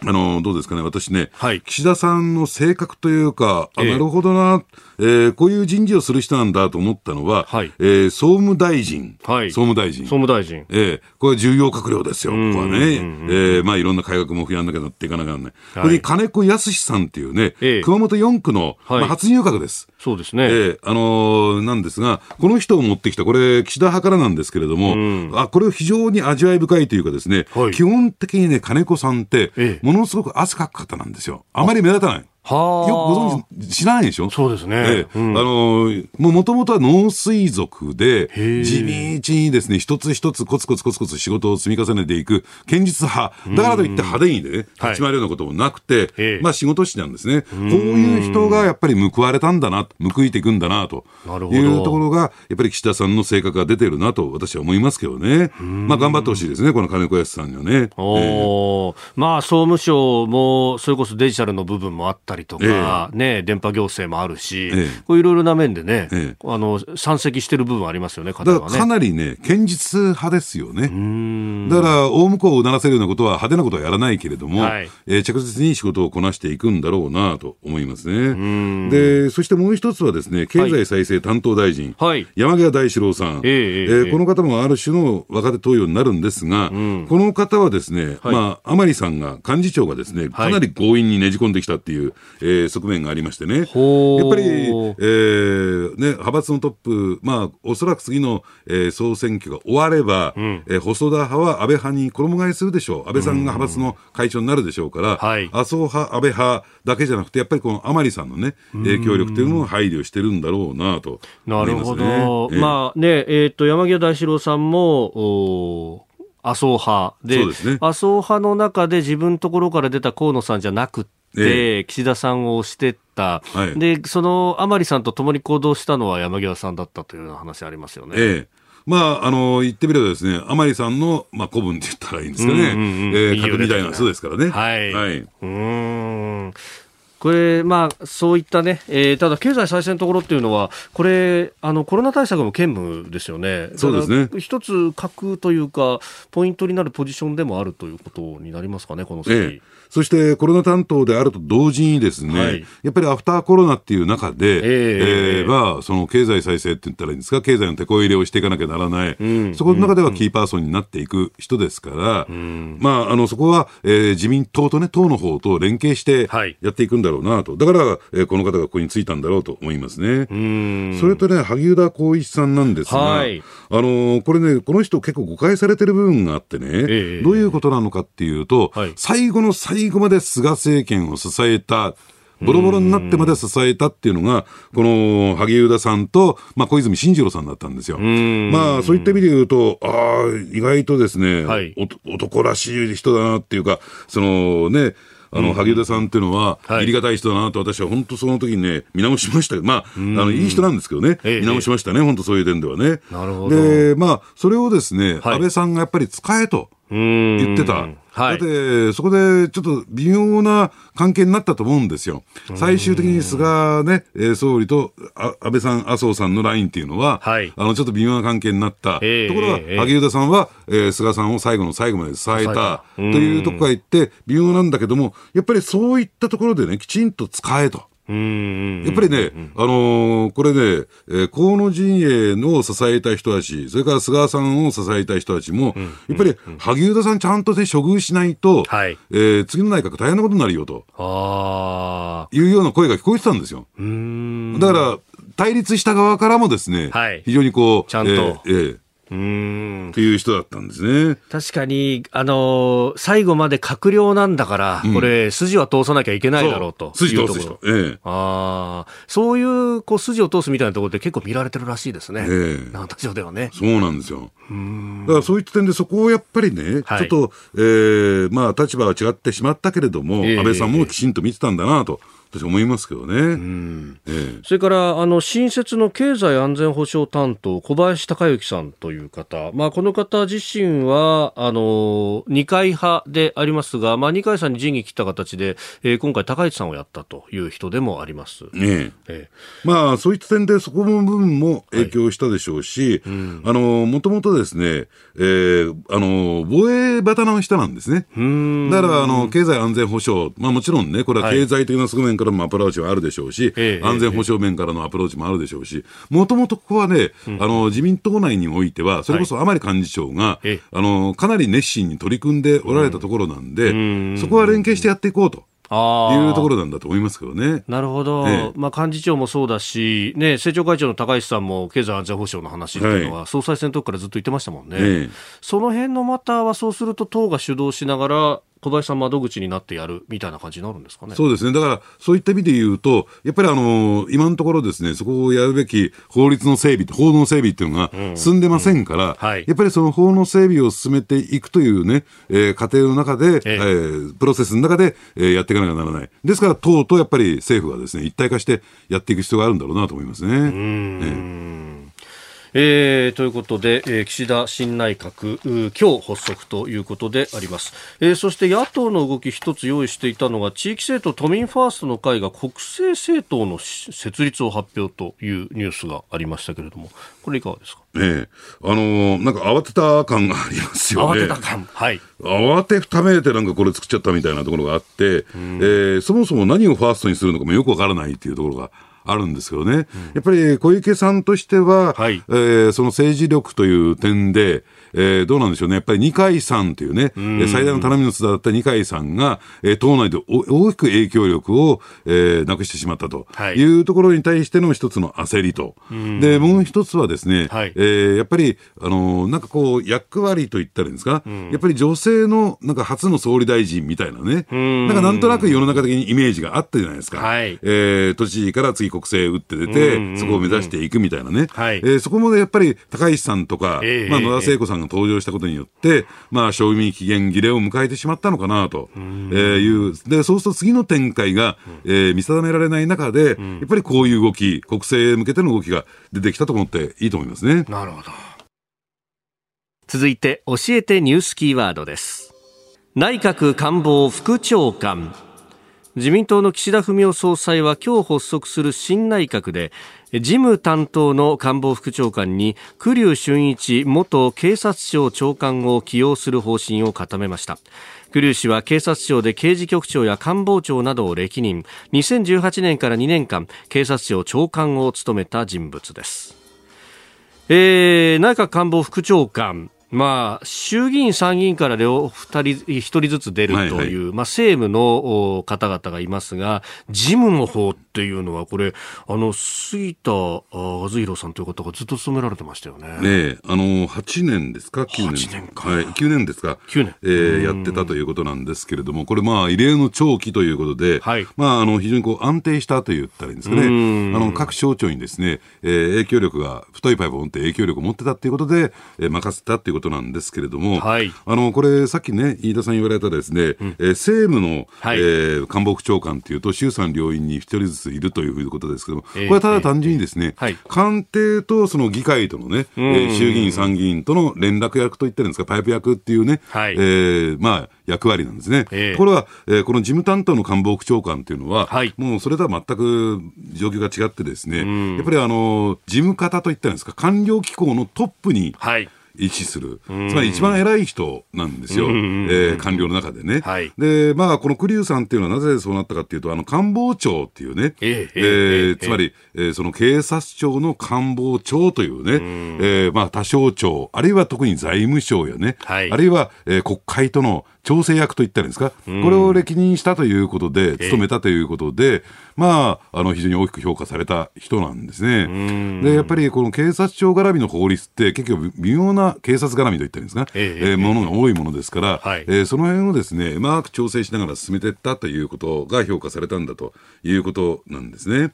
あの、どうですかね、私ね、はい、岸田さんの性格というか、あ、なるほどな、えー、こういう人事をする人なんだと思ったのは、はい、えー、総務大臣、はい、総務大臣。総務大臣。えー、これ重要閣僚ですよ、ここはね。えー、まあいろんな改革も増やんなきゃなっていかなきゃならない。はい、これに金子康さんっていうね、えー、熊本4区の、まあ、初入閣です。そうですね。えー、あのー、なんですが、この人を持ってきた、これ、岸田派からなんですけれども、あ、これ非常に味わい深いというかですね、基本的にね、金子さんって、ものすごく汗かく方なんですよ。あまり目立たない。よくご存知、知らないでしょ？そうですね。ええ、うん、あの、もともとは農水族で、地道にですね、一つ一つコツコツコツコツ仕事を積み重ねていく、堅実派。だからといって派手にね、立ち回るようなこともなくて、はい、まあ仕事師なんですね。こういう人がやっぱり報われたんだな、報いていくんだな、というところが、やっぱり岸田さんの性格が出てるなと私は思いますけどね。まあ頑張ってほしいですね、この金子康さんにはね。おえー、まあ総務省も、それこそデジタルの部分もあったりとか、えね、電波行政もあるし、えこういろいろな面でね、え、あの山積してる部分ありますよね、ねだからかなりね、堅実派ですよね。だから、大向こうをうならせるようなことは派手なことはやらないけれども、はい、えー、着実に仕事をこなしていくんだろうなと思いますね。で、そしてもう一つはですね、経済再生担当大臣、はい、山際大志郎さん、ええー、この方もある種の若手登用になるんですが、うん、この方はですね、はい、まあ、甘利さんが、幹事長がですね、かなり強引にねじ込んできたっていう、えー、側面がありましてね、やっぱり、えーね、派閥のトップ、まあ、おそらく次の、えー、総選挙が終われば、うん、えー、細田派は安倍派に衣替えするでしょう、安倍さんが派閥の会長になるでしょうから、はい、麻生派、安倍派だけじゃなくて、やっぱりこの甘利さんのね、影響力というのも配慮してるんだろうなと、ね、なるほど、えー、まあね、えー、っと山際大志郎さんも、お麻生派で、ね、麻生派の中で自分のところから出た河野さんじゃなくて、ええ、岸田さんを押してった、はい、でその甘利さんと共に行動したのは山際さんだったというような話ありますよね。ええまあ、あの、言ってみればですね、甘利さんの、まあ、古文って言ったらいいんですかね。うんうんうん、えー、核みたいな人ですからね。はい。はい。うん。これ、まあ、そういったね、えー、ただ経済再生のところっていうのは、これ、あのコロナ対策も兼務ですよね、そうですね一つ、核というか、ポイントになるポジションでもあるということになりますかね、この先。ええそしてコロナ担当であると同時にですね、はい、やっぱりアフターコロナっていう中で、えー、えー、まあ、その経済再生って言ったらいいんですか、経済の手こ入れをしていかなきゃならない、うん、そこの中ではキーパーソンになっていく人ですから、うん、まあ、あの、そこは、えー、自民党とね、党の方と連携してやっていくんだろうなと。だから、えー、この方がここについたんだろうと思いますね。それとね、萩生田光一さんなんですが、はい、あのー、これね、この人結構誤解されてる部分があってね、えー、どういうことなのかっていうと、はい、最後の最後まで菅政権を支えた、ボロボロになってまで支えたっていうのが、この萩生田さんと、まあ、小泉進次郎さんだったんですよ。まあ、そういった意味で言うと、ああ、意外とですね、はい、男らしい人だなっていうか、そのね、あの、萩生田さんっていうのは、ありがたい人だなと私は本当その時にね、見直しましたまあ、あの、いい人なんですけどね、見直しましたね、本当そういう点ではね。なるほど。で、まあ、それをですね、安倍さんがやっぱり使えと。言ってた。はい、だって、そこでちょっと微妙な関係になったと思うんですよ。最終的に菅ね、総理と安倍さん、麻生さんのラインっていうのは、はい、あの、ちょっと微妙な関係になった。えー、ところが、えー、萩生田さんは、えー、菅さんを最後の最後まで支えたというとこから言って、微妙なんだけども、やっぱりそういったところでね、きちんと使えと。やっぱりね、あのー、これね、えー、河野陣営の支えた人たち、それから菅さんを支えた人たちも、やっぱり萩生田さんちゃんとね、処遇しないと、はい、えー、次の内閣大変なことになるよと、いうような声が聞こえてたんですよ。だから、対立した側からもですね、はい、非常にこう、ちゃんと、えーえーうんっていう人だったんですね。確かに、あのー、最後まで閣僚なんだから、うん、これ、筋は通さなきゃいけないだろうと筋通す人。ええ、ああ、そういう、こう、筋を通すみたいなところって結構見られてるらしいですね。ええ。なん上ではね。そうなんですよ。だからそういった点でそこをやっぱりね、はい、ちょっと、えー、まあ、立場は違ってしまったけれども、えー、安倍さんもきちんと見てたんだなと。私思いますけどね。うん。ええ、それからあの新設の経済安全保障担当小林孝之さんという方、まあこの方自身はあの二階派でありますが、まあ二階さんに仁義切った形で、えー、今回高市さんをやったという人でもあります。え。えまあそういった点でそこの部分も影響したでしょうし、はい。うん、あのもともとですね、えー、あの防衛旗の下なんですね。だからあの経済安全保障、まあもちろんねこれは経済的な側面からもアプローチはあるでしょうし、はい、安全保障面からのアプローチもあるでしょうし、もともとここはね、うん、あの、自民党内においては、それこそ甘利幹事長が、はい、あの、かなり熱心に取り組んでおられたところなんで、うん、そこは連携してやっていこうと。いうところなんだと思いますけどね。なるほど、ええ、まあ、幹事長もそうだし、ね、政調会長の高市さんも経済安全保障の話っていうのは、総裁選の時からずっと言ってましたもんね、え、その辺のまたはそうすると党が主導しながら、小林さん窓口になってやるみたいな感じになるんですかね？そうですね。だから、そういった意味で言うと、やっぱりあの、今のところですね、そこをやるべき法律の整備、法の整備っていうのが進んでませんから、うんうんはい、やっぱりその法の整備を進めていくというね、えー、過程の中で、ええー、プロセスの中で、えー、やっていかなきゃならない。ですから、党とやっぱり政府がですね、一体化してやっていく必要があるんだろうなと思いますね。うん、えーえー、ということで、えー、岸田新内閣今日発足ということであります、えー、そして野党の動き一つ用意していたのが地域政党都民ファーストの会が国政政党の設立を発表というニュースがありましたけれどもこれいかがですか？ええあのー、なんか慌てた感がありますよね。慌てた感。はい。慌てふためいてなんかこれ作っちゃったみたいなところがあって、えー、そもそも何をファーストにするのかもよくわからないっていうところがあるんですよね。うん、やっぱり小池さんとしては、はい、えー、その政治力という点で、えー、どうなんでしょうね。やっぱり二階さんというね、う最大の頼みの綱だった二階さんが、えー、党内で大きく影響力を、えー、なくしてしまったと。い。うところに対しての一つの焦りと。で、もう一つはですね、はい、えー、やっぱり、あのー、なんかこう、役割と言ったらいいんですか、うん、やっぱり女性の、なんか初の総理大臣みたいなね、なんかなんとなく世の中的にイメージがあったじゃないですか。はい、えー、都知事から次国政打って出て、そこを目指していくみたいなね。はい、えー、そこまでやっぱり高市さんとか、えー、まあ、野田聖子さんが登場したことによって、まあ、賞味期限切れを迎えてしまったのかなと、えー、いう。で、そうすると次の展開が、えー、見定められない中で、やっぱりこういう動き、国政へ向けての動きが出てきたと思っていいと思いますね。なるほど。続いて、教えてニュースキーワードです。内閣官房副長官。自民党の岸田文雄総裁は今日発足する新内閣で事務担当の官房副長官に栗生俊一元警察庁長官を起用する方針を固めました。栗生氏は警察庁で刑事局長や官房長などを歴任。2018年から2年間警察庁長官を務めた人物です、えー、内閣官房副長官。まあ、衆議院、参議院から両二人、一人ずつ出るという、はいはい、まあ、政務の方々がいますが、事務の方っていうのは、これ、あの、杉田和弘さんという方がずっと務められてましたよね。ねあの、8年ですか ?9 年。年か。はい、9年ですか ?9 年。えー、やってたということなんですけれども、これ、まあ、異例の長期ということで、はい、まあ、あの、非常にこう、安定したと言ったらいいんですかね。あの、各省庁にですね、えー、影響力が、太いパイプを持って影響力を持ってたということで、えー、任せたということなんですけれども、はい、あのこれ、さっきね、飯田さん言われたですね、うん、えー、政務の、はい、えー、官房副長官というと、衆参両院に一人ずついるということですけども、これはただ単純にですね、えーはい、官邸とその議会とのね、えー、衆議院、参議院との連絡役といってるんですか、パイプ役っていうね、はい、えー、まあ、役割なんですね。えー、これは、えー、この事務担当の官房副長官っていうのは、はい、もうそれとは全く状況が違ってですね、やっぱりあの、事務方といったんですか、官僚機構のトップに、はい位置する、つまり一番偉い人なんですよ、えー、官僚の中でね。はい、で、まあ、この栗生さんっていうのはなぜそうなったかっていうと、あの官房長っていうね、えー、えー、つまり、えー、その警察庁の官房長というね、うえー、まあ、多省庁、あるいは特に財務省やね、はい、あるいは、えー、国会との調整役と言ったらいいんですか、これを歴任したということで、務めたということで、まあ、あの非常に大きく評価された人なんですね。で、やっぱりこの警察庁絡みの法律って、結局、微妙な警察絡みと言ったんですか、ええー、ものが多いものですから、はい、えー、その辺をですね、うまく調整しながら進めていったということが評価されたんだということなんですね。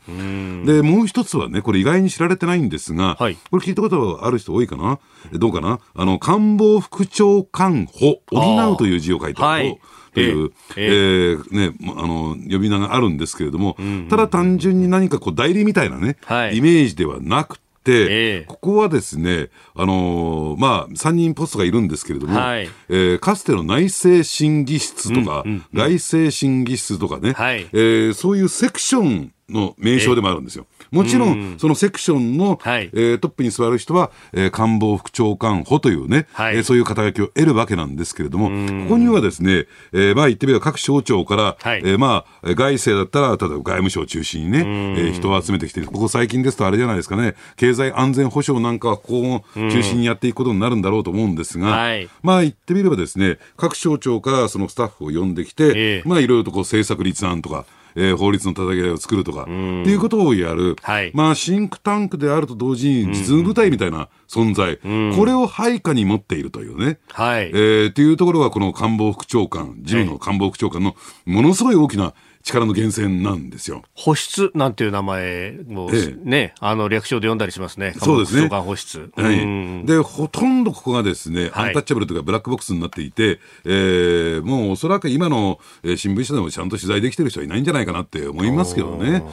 で、もう一つはね、これ意外に知られてないんですが、はい、これ聞いたことある人多いかな？どうかな？あの、官房副長官補、補うという字を書いてあると、はい。という、えー、えー、ね、あの、呼び名があるんですけれども、うん。うん、ただ単純に何かこう代理みたいなね、はい、イメージではなくて、えー、ここはですね、あのー、まあ、3人ポストがいるんですけれども、はい、えー、かつての内政審議室とか、うんうんうん、外政審議室とかね、はい、えー、そういうセクションの名称でもあるんですよ。もちろん、そのセクションの、はい、えー、トップに座る人は、えー、官房副長官補というね、はい、えー、そういう肩書きを得るわけなんですけれども、ここにはですね、えー、まあ言ってみれば各省庁から、はい、えー、まあ、外政だったら、例えば外務省を中心にね、えー、人を集めてきてここ最近ですとあれじゃないですかね、経済安全保障なんかはここを中心にやっていくことになるんだろうと思うんですが、はい、まあ言ってみればですね、各省庁からそのスタッフを呼んできて、えー、まあいろいろとこう政策立案とか、えー、法律の叩き台を作るとか、っていうことをやる、はい、まあ、シンクタンクであると同時に実務部隊みたいな存在、これを配下に持っているというね、はい、えー、っていうところがこの官房副長官、自務の官房副長官のものすごい大きな力の源泉なんですよ。保湿なんていう名前も、ええ、ね、あの略称で読んだりしますね。そうですね。保湿。はい。で、ほとんどここがですね、アンタッチャブルというかブラックボックスになっていて、えー、もうおそらく今の、えー、新聞社でもちゃんと取材できてる人はいないんじゃないかなって思いますけどね。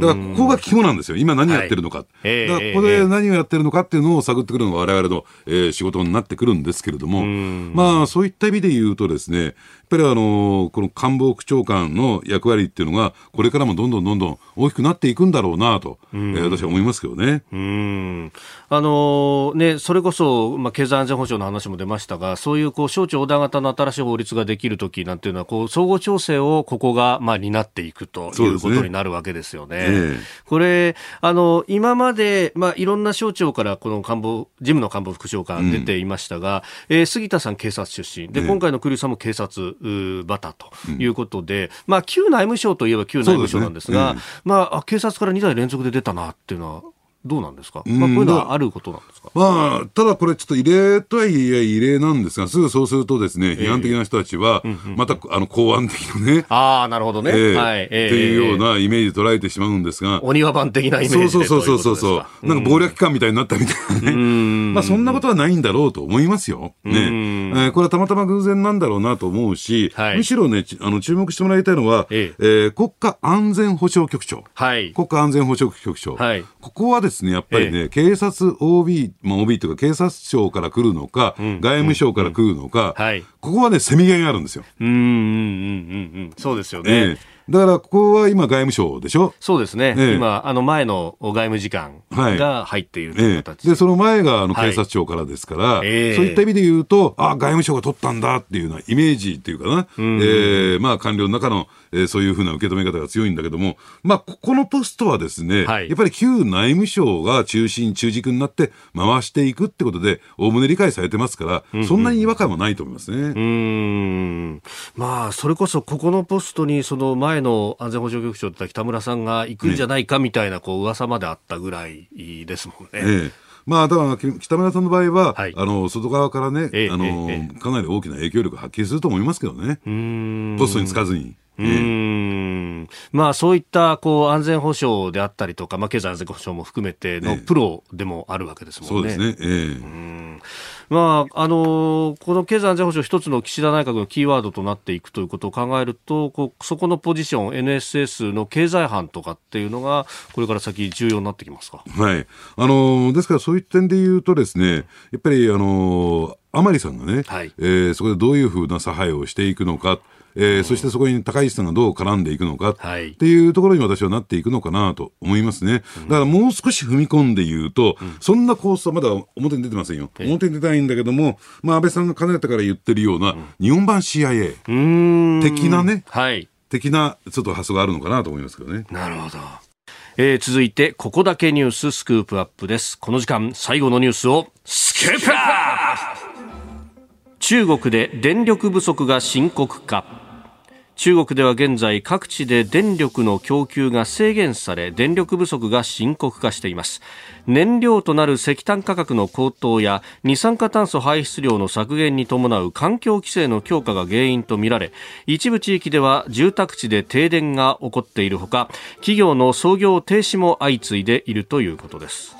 だからここが肝なんですよ。今何やってるのか。はい、だからここで何をやってるのかっていうのを探ってくるのが我々の、えー、仕事になってくるんですけれども、まあそういった意味で言うとですね、ぱりあのこの官房副長官の役割っていうのが、これからもどんどんどんどん大きくなっていくんだろうなと、えー、私は思いますけどね。うん。あのね、それこそ、まあ、経済安全保障の話も出ましたが、そういうこう省庁横断型の新しい法律ができるときなんていうのは、こう総合調整をここがまあ担っていくということになるわけですよね。ねえ。ー、これ、あの今まで、まあ、いろんな省庁からこの官房事務の官房副長官出ていましたが、うん、えー、杉田さん、警察出身。で、今回の栗生さんも警察バタということで、うん、まあ、旧内務省といえば旧内務省なんですが、すね。うん、まあ、警察から2台連続で出たなっていうのは、どうなんですか、まあ、こういうのはあることなんですか、まあ、ただこれ、ちょっと異例とはいえ異例なんですが、すぐそうするとですね、批判的な人たちは、また、あの、公安的なね、ああ、なるほどね、えー、はい、えー、っていうようなイメージで捉えてしまうんですが、お庭番的なイメージそうそうそうそうそう、なんか謀略官みたいになったみたいなね、まあ、そんなことはないんだろうと思いますよ。ね。えー、これはたまたま偶然なんだろうなと思うし、はい、むしろね、あの、注目してもらいたいのは、え。えー、国家安全保障局長。はい。国家安全保障局長。はい。ここはですね、やっぱりね、警察 OB、まあ、OB というか警察庁から来るのか、うん、外務省から来るのか、うんはい、ここはね、せめぎ合いがあるんですよ。うんうんうんうんうん。そうですよね。えーだからここは今、外務省でしょ？そうですね、ええ、今、あの前の外務次官が入っているという形、はいえ、でその前があの警察庁からですから、はい、そういった意味で言うと、あ外務省が取ったんだっていうようなイメージっていうかな、えーまあ、官僚の中の、えー、そういうふうな受け止め方が強いんだけども、まあ、ここのポストはですね、はい、やっぱり旧内務省が中心、中軸になって回していくってことで、おおむね理解されてますから、うんうん、そんなに違和感はないと思いますね。うん。まあ、それこそここのポストにその前の安全保障局長だった北村さんが行くんじゃないかみたいなこう噂まであったぐらいですもんね。ええ。まあ、だから北村さんの場合は、はい、あの外側からね、ええ、あの、え、かなり大きな影響力を発揮すると思いますけどね、ポストにつかずに。うん。まあ、そういったこう安全保障であったりとか、まあ、経済安全保障も含めてのプロでもあるわけですもんね。そうですね、ええ。まああのこの経済安全保障、一つの岸田内閣のキーワードとなっていくということを考えると、こうそこのポジション、NSS の経済班とかっていうのが、これから先、重要になってきますか、はい。あのですからそういう点で言うと、ですねやっぱりあの甘利さんがね、はい。えー、そこでどういうふうな差配をしていくのか。えー、そしてそこに高市さんがどう絡んでいくのかっていうところに私はなっていくのかなと思いますね。だからもう少し踏み込んで言うと、うん、そんな構想はまだ表に出てませんよ。表に出たいんだけども、まあ、安倍さんがかねてから言ってるような、日本版 CIA 的なね、はい、的なちょっと発想があるのかなと思いますけどね。なるほど。えー、続いて、ここだけニューススクープアップです。この時間、最後のニュースを、スクープアップ中国で電力不足が深刻化。中国では現在各地で電力の供給が制限され電力不足が深刻化しています燃料となる石炭価格の高騰や二酸化炭素排出量の削減に伴う環境規制の強化が原因とみられ一部地域では住宅地で停電が起こっているほか企業の操業停止も相次いでいるということです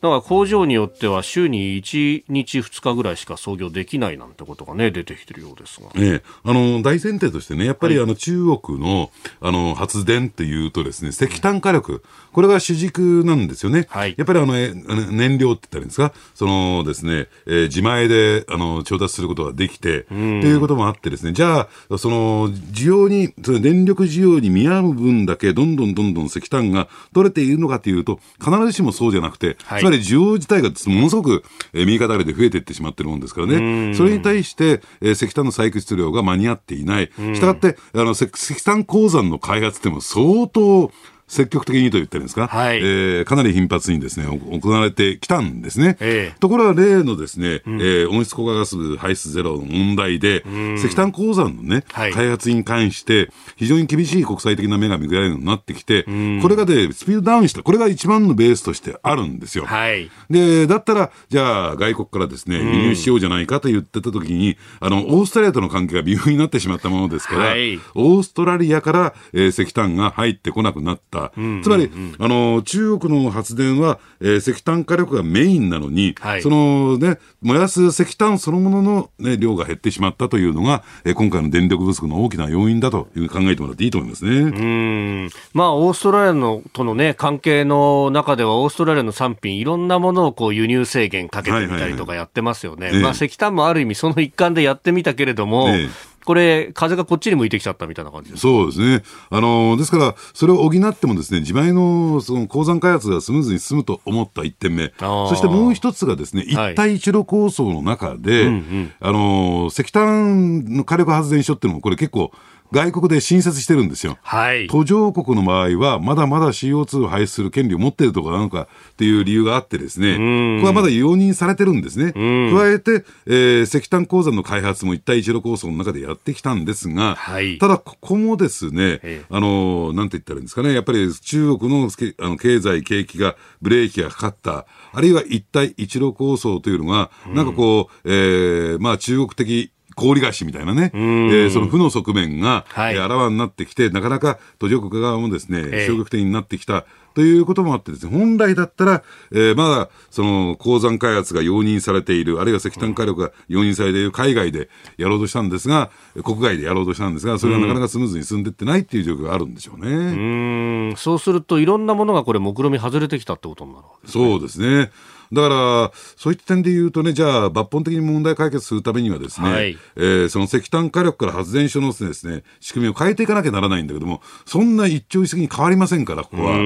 だから工場によっては週に1日、2日ぐらいしか操業できないなんてことがね、出てきてるようですが。ええ、あの、大前提としてね、やっぱりあの、中国の、あの、発電っていうとですね、石炭火力、これが主軸なんですよね。はい、やっぱりあの、燃料って言ったらいいんですか、そのですね、えー、自前で、あの、調達することができて、ということもあってですね、じゃあ、その、需要に、その電力需要に見合う分だけ、どんどんどんどん石炭が取れているのかというと、必ずしもそうじゃなくて、はい、つまり需要自体がものすごく、えー、右肩上がりで増えていってしまってるもんですからね、それに対して、えー、石炭の採掘量が間に合っていない。したがって、あの、石炭鉱山の開発っても相当、積極的にと言ってるんですか、はい、えー、かなり頻発にですね、行われてきたんですね。えー、ところが例のですね、うん、えー、温室効果ガス排出ゼロの問題で、石炭鉱山のね、はい、開発に関して、非常に厳しい国際的な目が向けられるようになってきて、これがで、スピードダウンした、これが一番のベースとしてあるんですよ。はい、で、だったら、じゃあ外国からですね、輸入しようじゃないかと言ってた時に、あの、オーストラリアとの関係が微妙になってしまったものですから、はい、オーストラリアから、えー、石炭が入ってこなくなった。つまり、あの、中国の発電は、えー、石炭火力がメインなのに、はい、そのね、燃やす石炭そのものの、ね、量が減ってしまったというのが、えー、今回の電力不足の大きな要因だという考えてもらっていいと思いますね。うん。まあ、オーストラリアのとのね、関係の中では、オーストラリアの産品、いろんなものをこう輸入制限かけてみたりとかやってますよね。まあ、石炭もある意味その一環でやってみたけれども、これ、風がこっちに向いてきちゃったみたいな感じですそうですね。あの、ですから、それを補ってもですね、自前のその鉱山開発がスムーズに進むと思った1点目。そしてもう一つがですね、一帯一路構想の中で、うんうん、あの、石炭の火力発電所っていうのも、これ結構、外国で新設してるんですよ。はい。途上国の場合は、まだまだ CO2 を排出する権利を持っているとかなのかっていう理由があってですね、これはまだ容認されてるんですね。加えて、えー、石炭鉱山の開発も一帯一路構想の中でやってきたんですが、はい、ただここもですね、あの、なんて言ったらいいんですかね、やっぱり中国のあの経済、景気がブレーキがかかった、あるいは一帯一路構想というのが、なんかこう、えー、まあ中国的氷菓子みたいなね、えー、その負の側面が、はい、えー、あらわになってきて、なかなか途上国側もですね、消極的になってきた。ということもあってですね、本来だったら、えー、まだ、その、鉱山開発が容認されている、あるいは石炭火力が容認されている海外でやろうとしたんですが、国外でやろうとしたんですが、それがなかなかスムーズに進んでいってないっていう状況があるんでしょうね。うん、そうすると、いろんなものがこれ、目論み外れてきたってことになるわけですね。そうですね。だから、そういった点で言うとね、じゃあ、抜本的に問題解決するためにはですね、はい、えー、その石炭火力から発電所のですね、仕組みを変えていかなきゃならないんだけども、そんな一朝一夕に変わりませんから、ここは。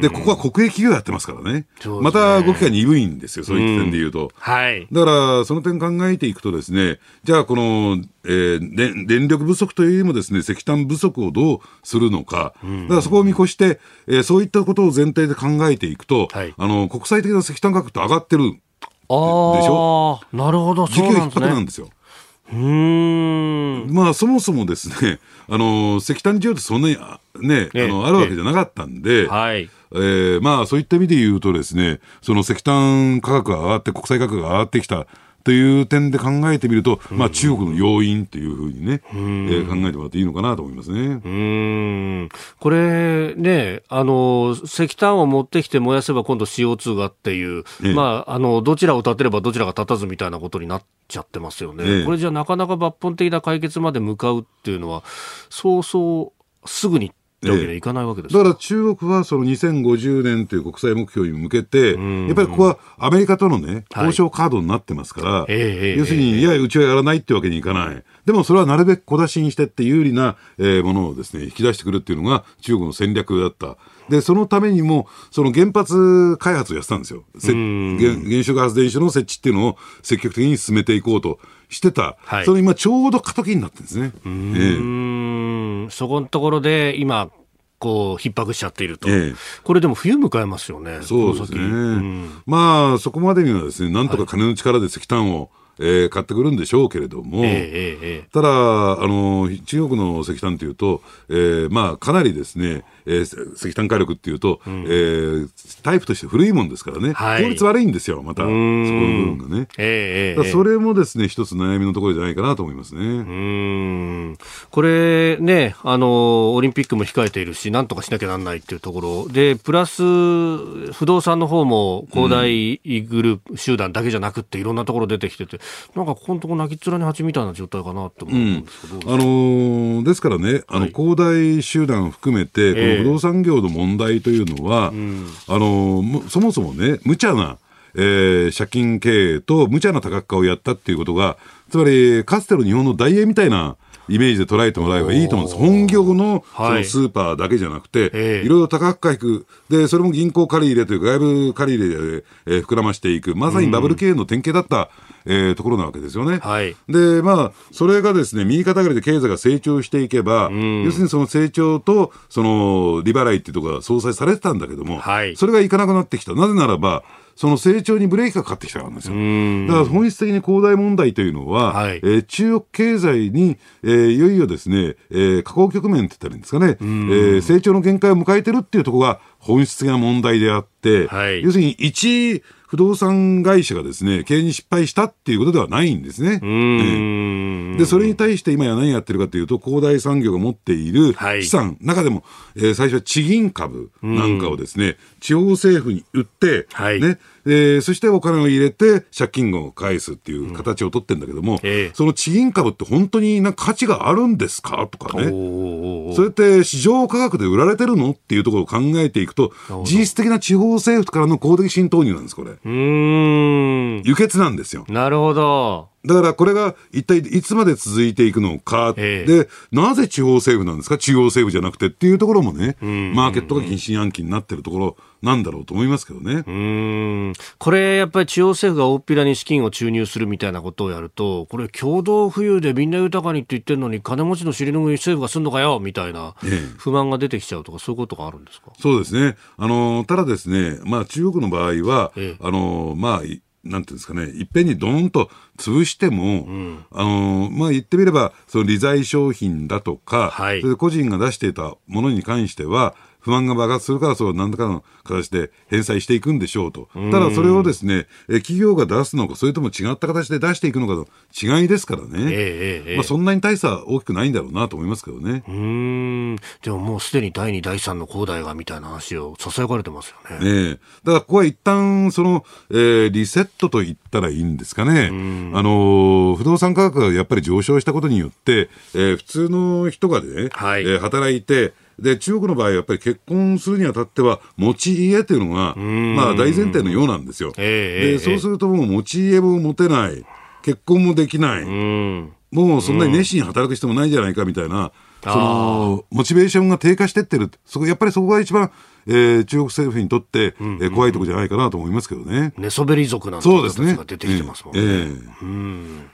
で、ここは国営企業やってますからね。ねまた動きが鈍いんですよ、そういった点で言うと。はい。だから、その点考えていくとですね、じゃあ、この、えー、電力不足というよりもですね、石炭不足をどうするのか、うん、だからそこを見越して、えー、そういったことを前提で考えていくと、はい、あの国際的な石炭価格って上がってるでしょ？なるほど、そうなんですね。なんですよ。うん。まあそもそもですね、あの石炭需要ってそんなにね、あのあるわけじゃなかったんで、はい。えー、まあそういった意味で言うとですね、その石炭価格が上がって国際価格が上がってきたという点で考えてみると、まあ、中国の要因というふうにね、えー、考えてもらっていいのかなと思いますね。うん。これね、あの、石炭を持ってきて燃やせば今度 CO2 がっていう、ええ、まあ、あの、どちらを立てればどちらが立たずみたいなことになっちゃってますよね。え、これじゃなかなか抜本的な解決まで向かうっていうのは、そうそうすぐにってわけにはいかないわけですだから中国はその2050年という国際目標に向けて、やっぱりここはアメリカとのね、交渉カードになってますから、はい、要するに、いや、うちはやらないってわけにいかない。でもそれはなるべく小出しにしてって有利な、えー、ものをですね、引き出してくるっていうのが中国の戦略だった。で、そのためにも、その原発開発をやってたんですよ。原原子力発電所の設置っていうのを積極的に進めていこうとしてた。はい、その今ちょうど過渡期になってるんですね。うん、えー、そこのところで今、こう逼迫しちゃっていると、ええ、これでも冬迎えますよね、そうですね、うん、まあ、そこまでにはですねなんとか金の力で石炭を、えー、買ってくるんでしょうけれども、えー、ただあの、中国の石炭というと、えーまあ、かなりですね、えー、石炭火力っていうと、うん、えー、タイプとして古いもんですからね、はい、効率悪いんですよ、また、そこの部分がね。えー、それもですね、一つ悩みのところじゃないかなと思いますね。うん。これね、あの、オリンピックも控えているし、なんとかしなきゃなんないっていうところ。で、プラス、不動産の方も、恒大グループ集団だけじゃなくて、いろんなところ出てきてて、なんかここのところ泣きっ面に蜂みたいな状態かなって思うん。ですけど、うん、あのー、ですからね、あの、恒大集団含めて、この不動産業の問題というのは、えー、あのそもそもね、無茶な、えー、借金経営と無茶な多角化をやったっていうことが、つまり、かつての日本の大英みたいな、イメージで捉えてもらえばいいと思うんです。本業のそのスーパーだけじゃなくて、はい、いろいろ多角化引く。で、それも銀行借り入れというか、外部借り入れで、えー、膨らましていく。まさにバブル経営の典型だった、うん、えー、ところなわけですよね。はい、で、まあ、それがですね、右肩上がりで経済が成長していけば、うん、要するにその成長と、その、利払いっていうところが相殺されてたんだけども、はい、それがいかなくなってきた。なぜならば、その成長にブレーキがかかってきたんですよ。だから本質的に恒大問題というのは、はい、えー、中国経済に、えー、いよいよですね、えー、下降局面って言ったらいいんですかね、えー、成長の限界を迎えてるっていうところが本質的な問題であって、はい、要するに一不動産会社がですね、経営に失敗したっていうことではないんですね。で、それに対して今や何やってるかというと、恒大産業が持っている資産、はい、中でも、えー、最初は地銀株なんかをですね、地方政府に売って、はい、ね、えー、そしてお金を入れて借金を返すっていう形を取ってるんだけども、うんえー、その地銀株って本当にな価値があるんですかとかね、それって市場価格で売られてるのっていうところを考えていくと、事実的な地方政府からの公的信投入なんです、これ。うん。輸血なんですよ。なるほど。だからこれが一体いつまで続いていくのか、で、なぜ地方政府なんですか？中央政府じゃなくてっていうところもね、マーケットが疑心暗鬼になってるところなんだろうと思いますけどね。うん。これやっぱり地方政府が大っぴらに資金を注入するみたいなことをやると、これ共同富裕でみんな豊かにって言ってるのに金持ちの尻拭い政府がすんのかよみたいな不満が出てきちゃうとか、そういうことがあるんですか？そうですね。あの、ただですね、まあ中国の場合は、ええ、あの、まあ、なんていうんですかね、いっぺんにどーんと潰しても、うん、あのまあ、言ってみれば、その利財商品だとか、はい、それで個人が出していたものに関しては、不満が爆発するから、そう何らかの形で返済していくんでしょうと。ただそれをですね、企業が出すのか、それとも違った形で出していくのかの違いですからね。えー、えー、まあ、そんなに大差大きくないんだろうなと思いますけどね。うん。でももうすでに第2、第3の恒大がみたいな話を囁かれてますよね。ええだからここは一旦、その、えー、リセットと言ったらいいんですかね。あの、不動産価格がやっぱり上昇したことによって、えー、普通の人がね、はい、えー、働いて、で、中国の場合、やっぱり結婚するにあたっては、持ち家っていうのが、まあ大前提のようなんですよ。で、そうするともう持ち家も持てない、結婚もできない、もうそんなに熱心に働く人もないんじゃないかみたいな、その、モチベーションが低下してってる。そこ、やっぱりそこが一番、えー、中国政府にとって、えー、怖いところじゃないかなと思いますけどね。寝そべり族なんていう形が出てきてますもんね。えー、うん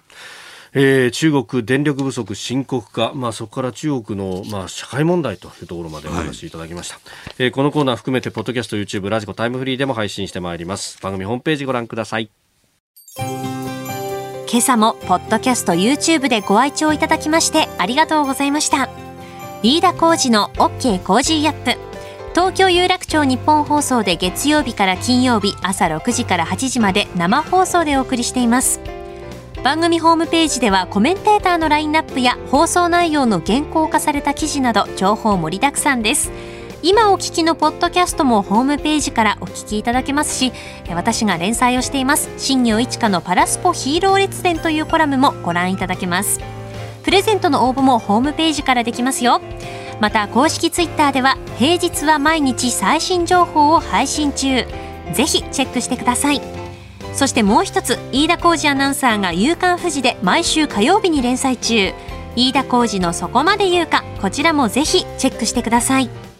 えー、中国電力不足深刻化、まあ、そこから中国の、まあ、社会問題というところまでお話しいただきました、はい、えー、このコーナー含めてポッドキャスト YouTube ラジコタイムフリーでも配信してまいります。番組ホームページご覧ください。今朝もポッドキャスト YouTube でご愛聴いただきましてありがとうございました。飯田浩司の OK Cozy up。東京有楽町ニッポン放送で月曜日から金曜日朝6時から8時まで生放送でお送りしています。番組ホームページではコメンテーターのラインナップや放送内容の原稿化された記事など情報盛りだくさんです。今お聞きのポッドキャストもホームページからお聞きいただけますし私が連載をしています新行市佳のパラスポヒーロー列伝というコラムもご覧いただけます。プレゼントの応募もホームページからできますよ。また公式ツイッターでは平日は毎日最新情報を配信中。ぜひチェックしてください。そしてもう一つ飯田浩二アナウンサーが「夕刊富士」で毎週火曜日に連載中飯田浩二の「そこまで言うか」こちらもぜひチェックしてください。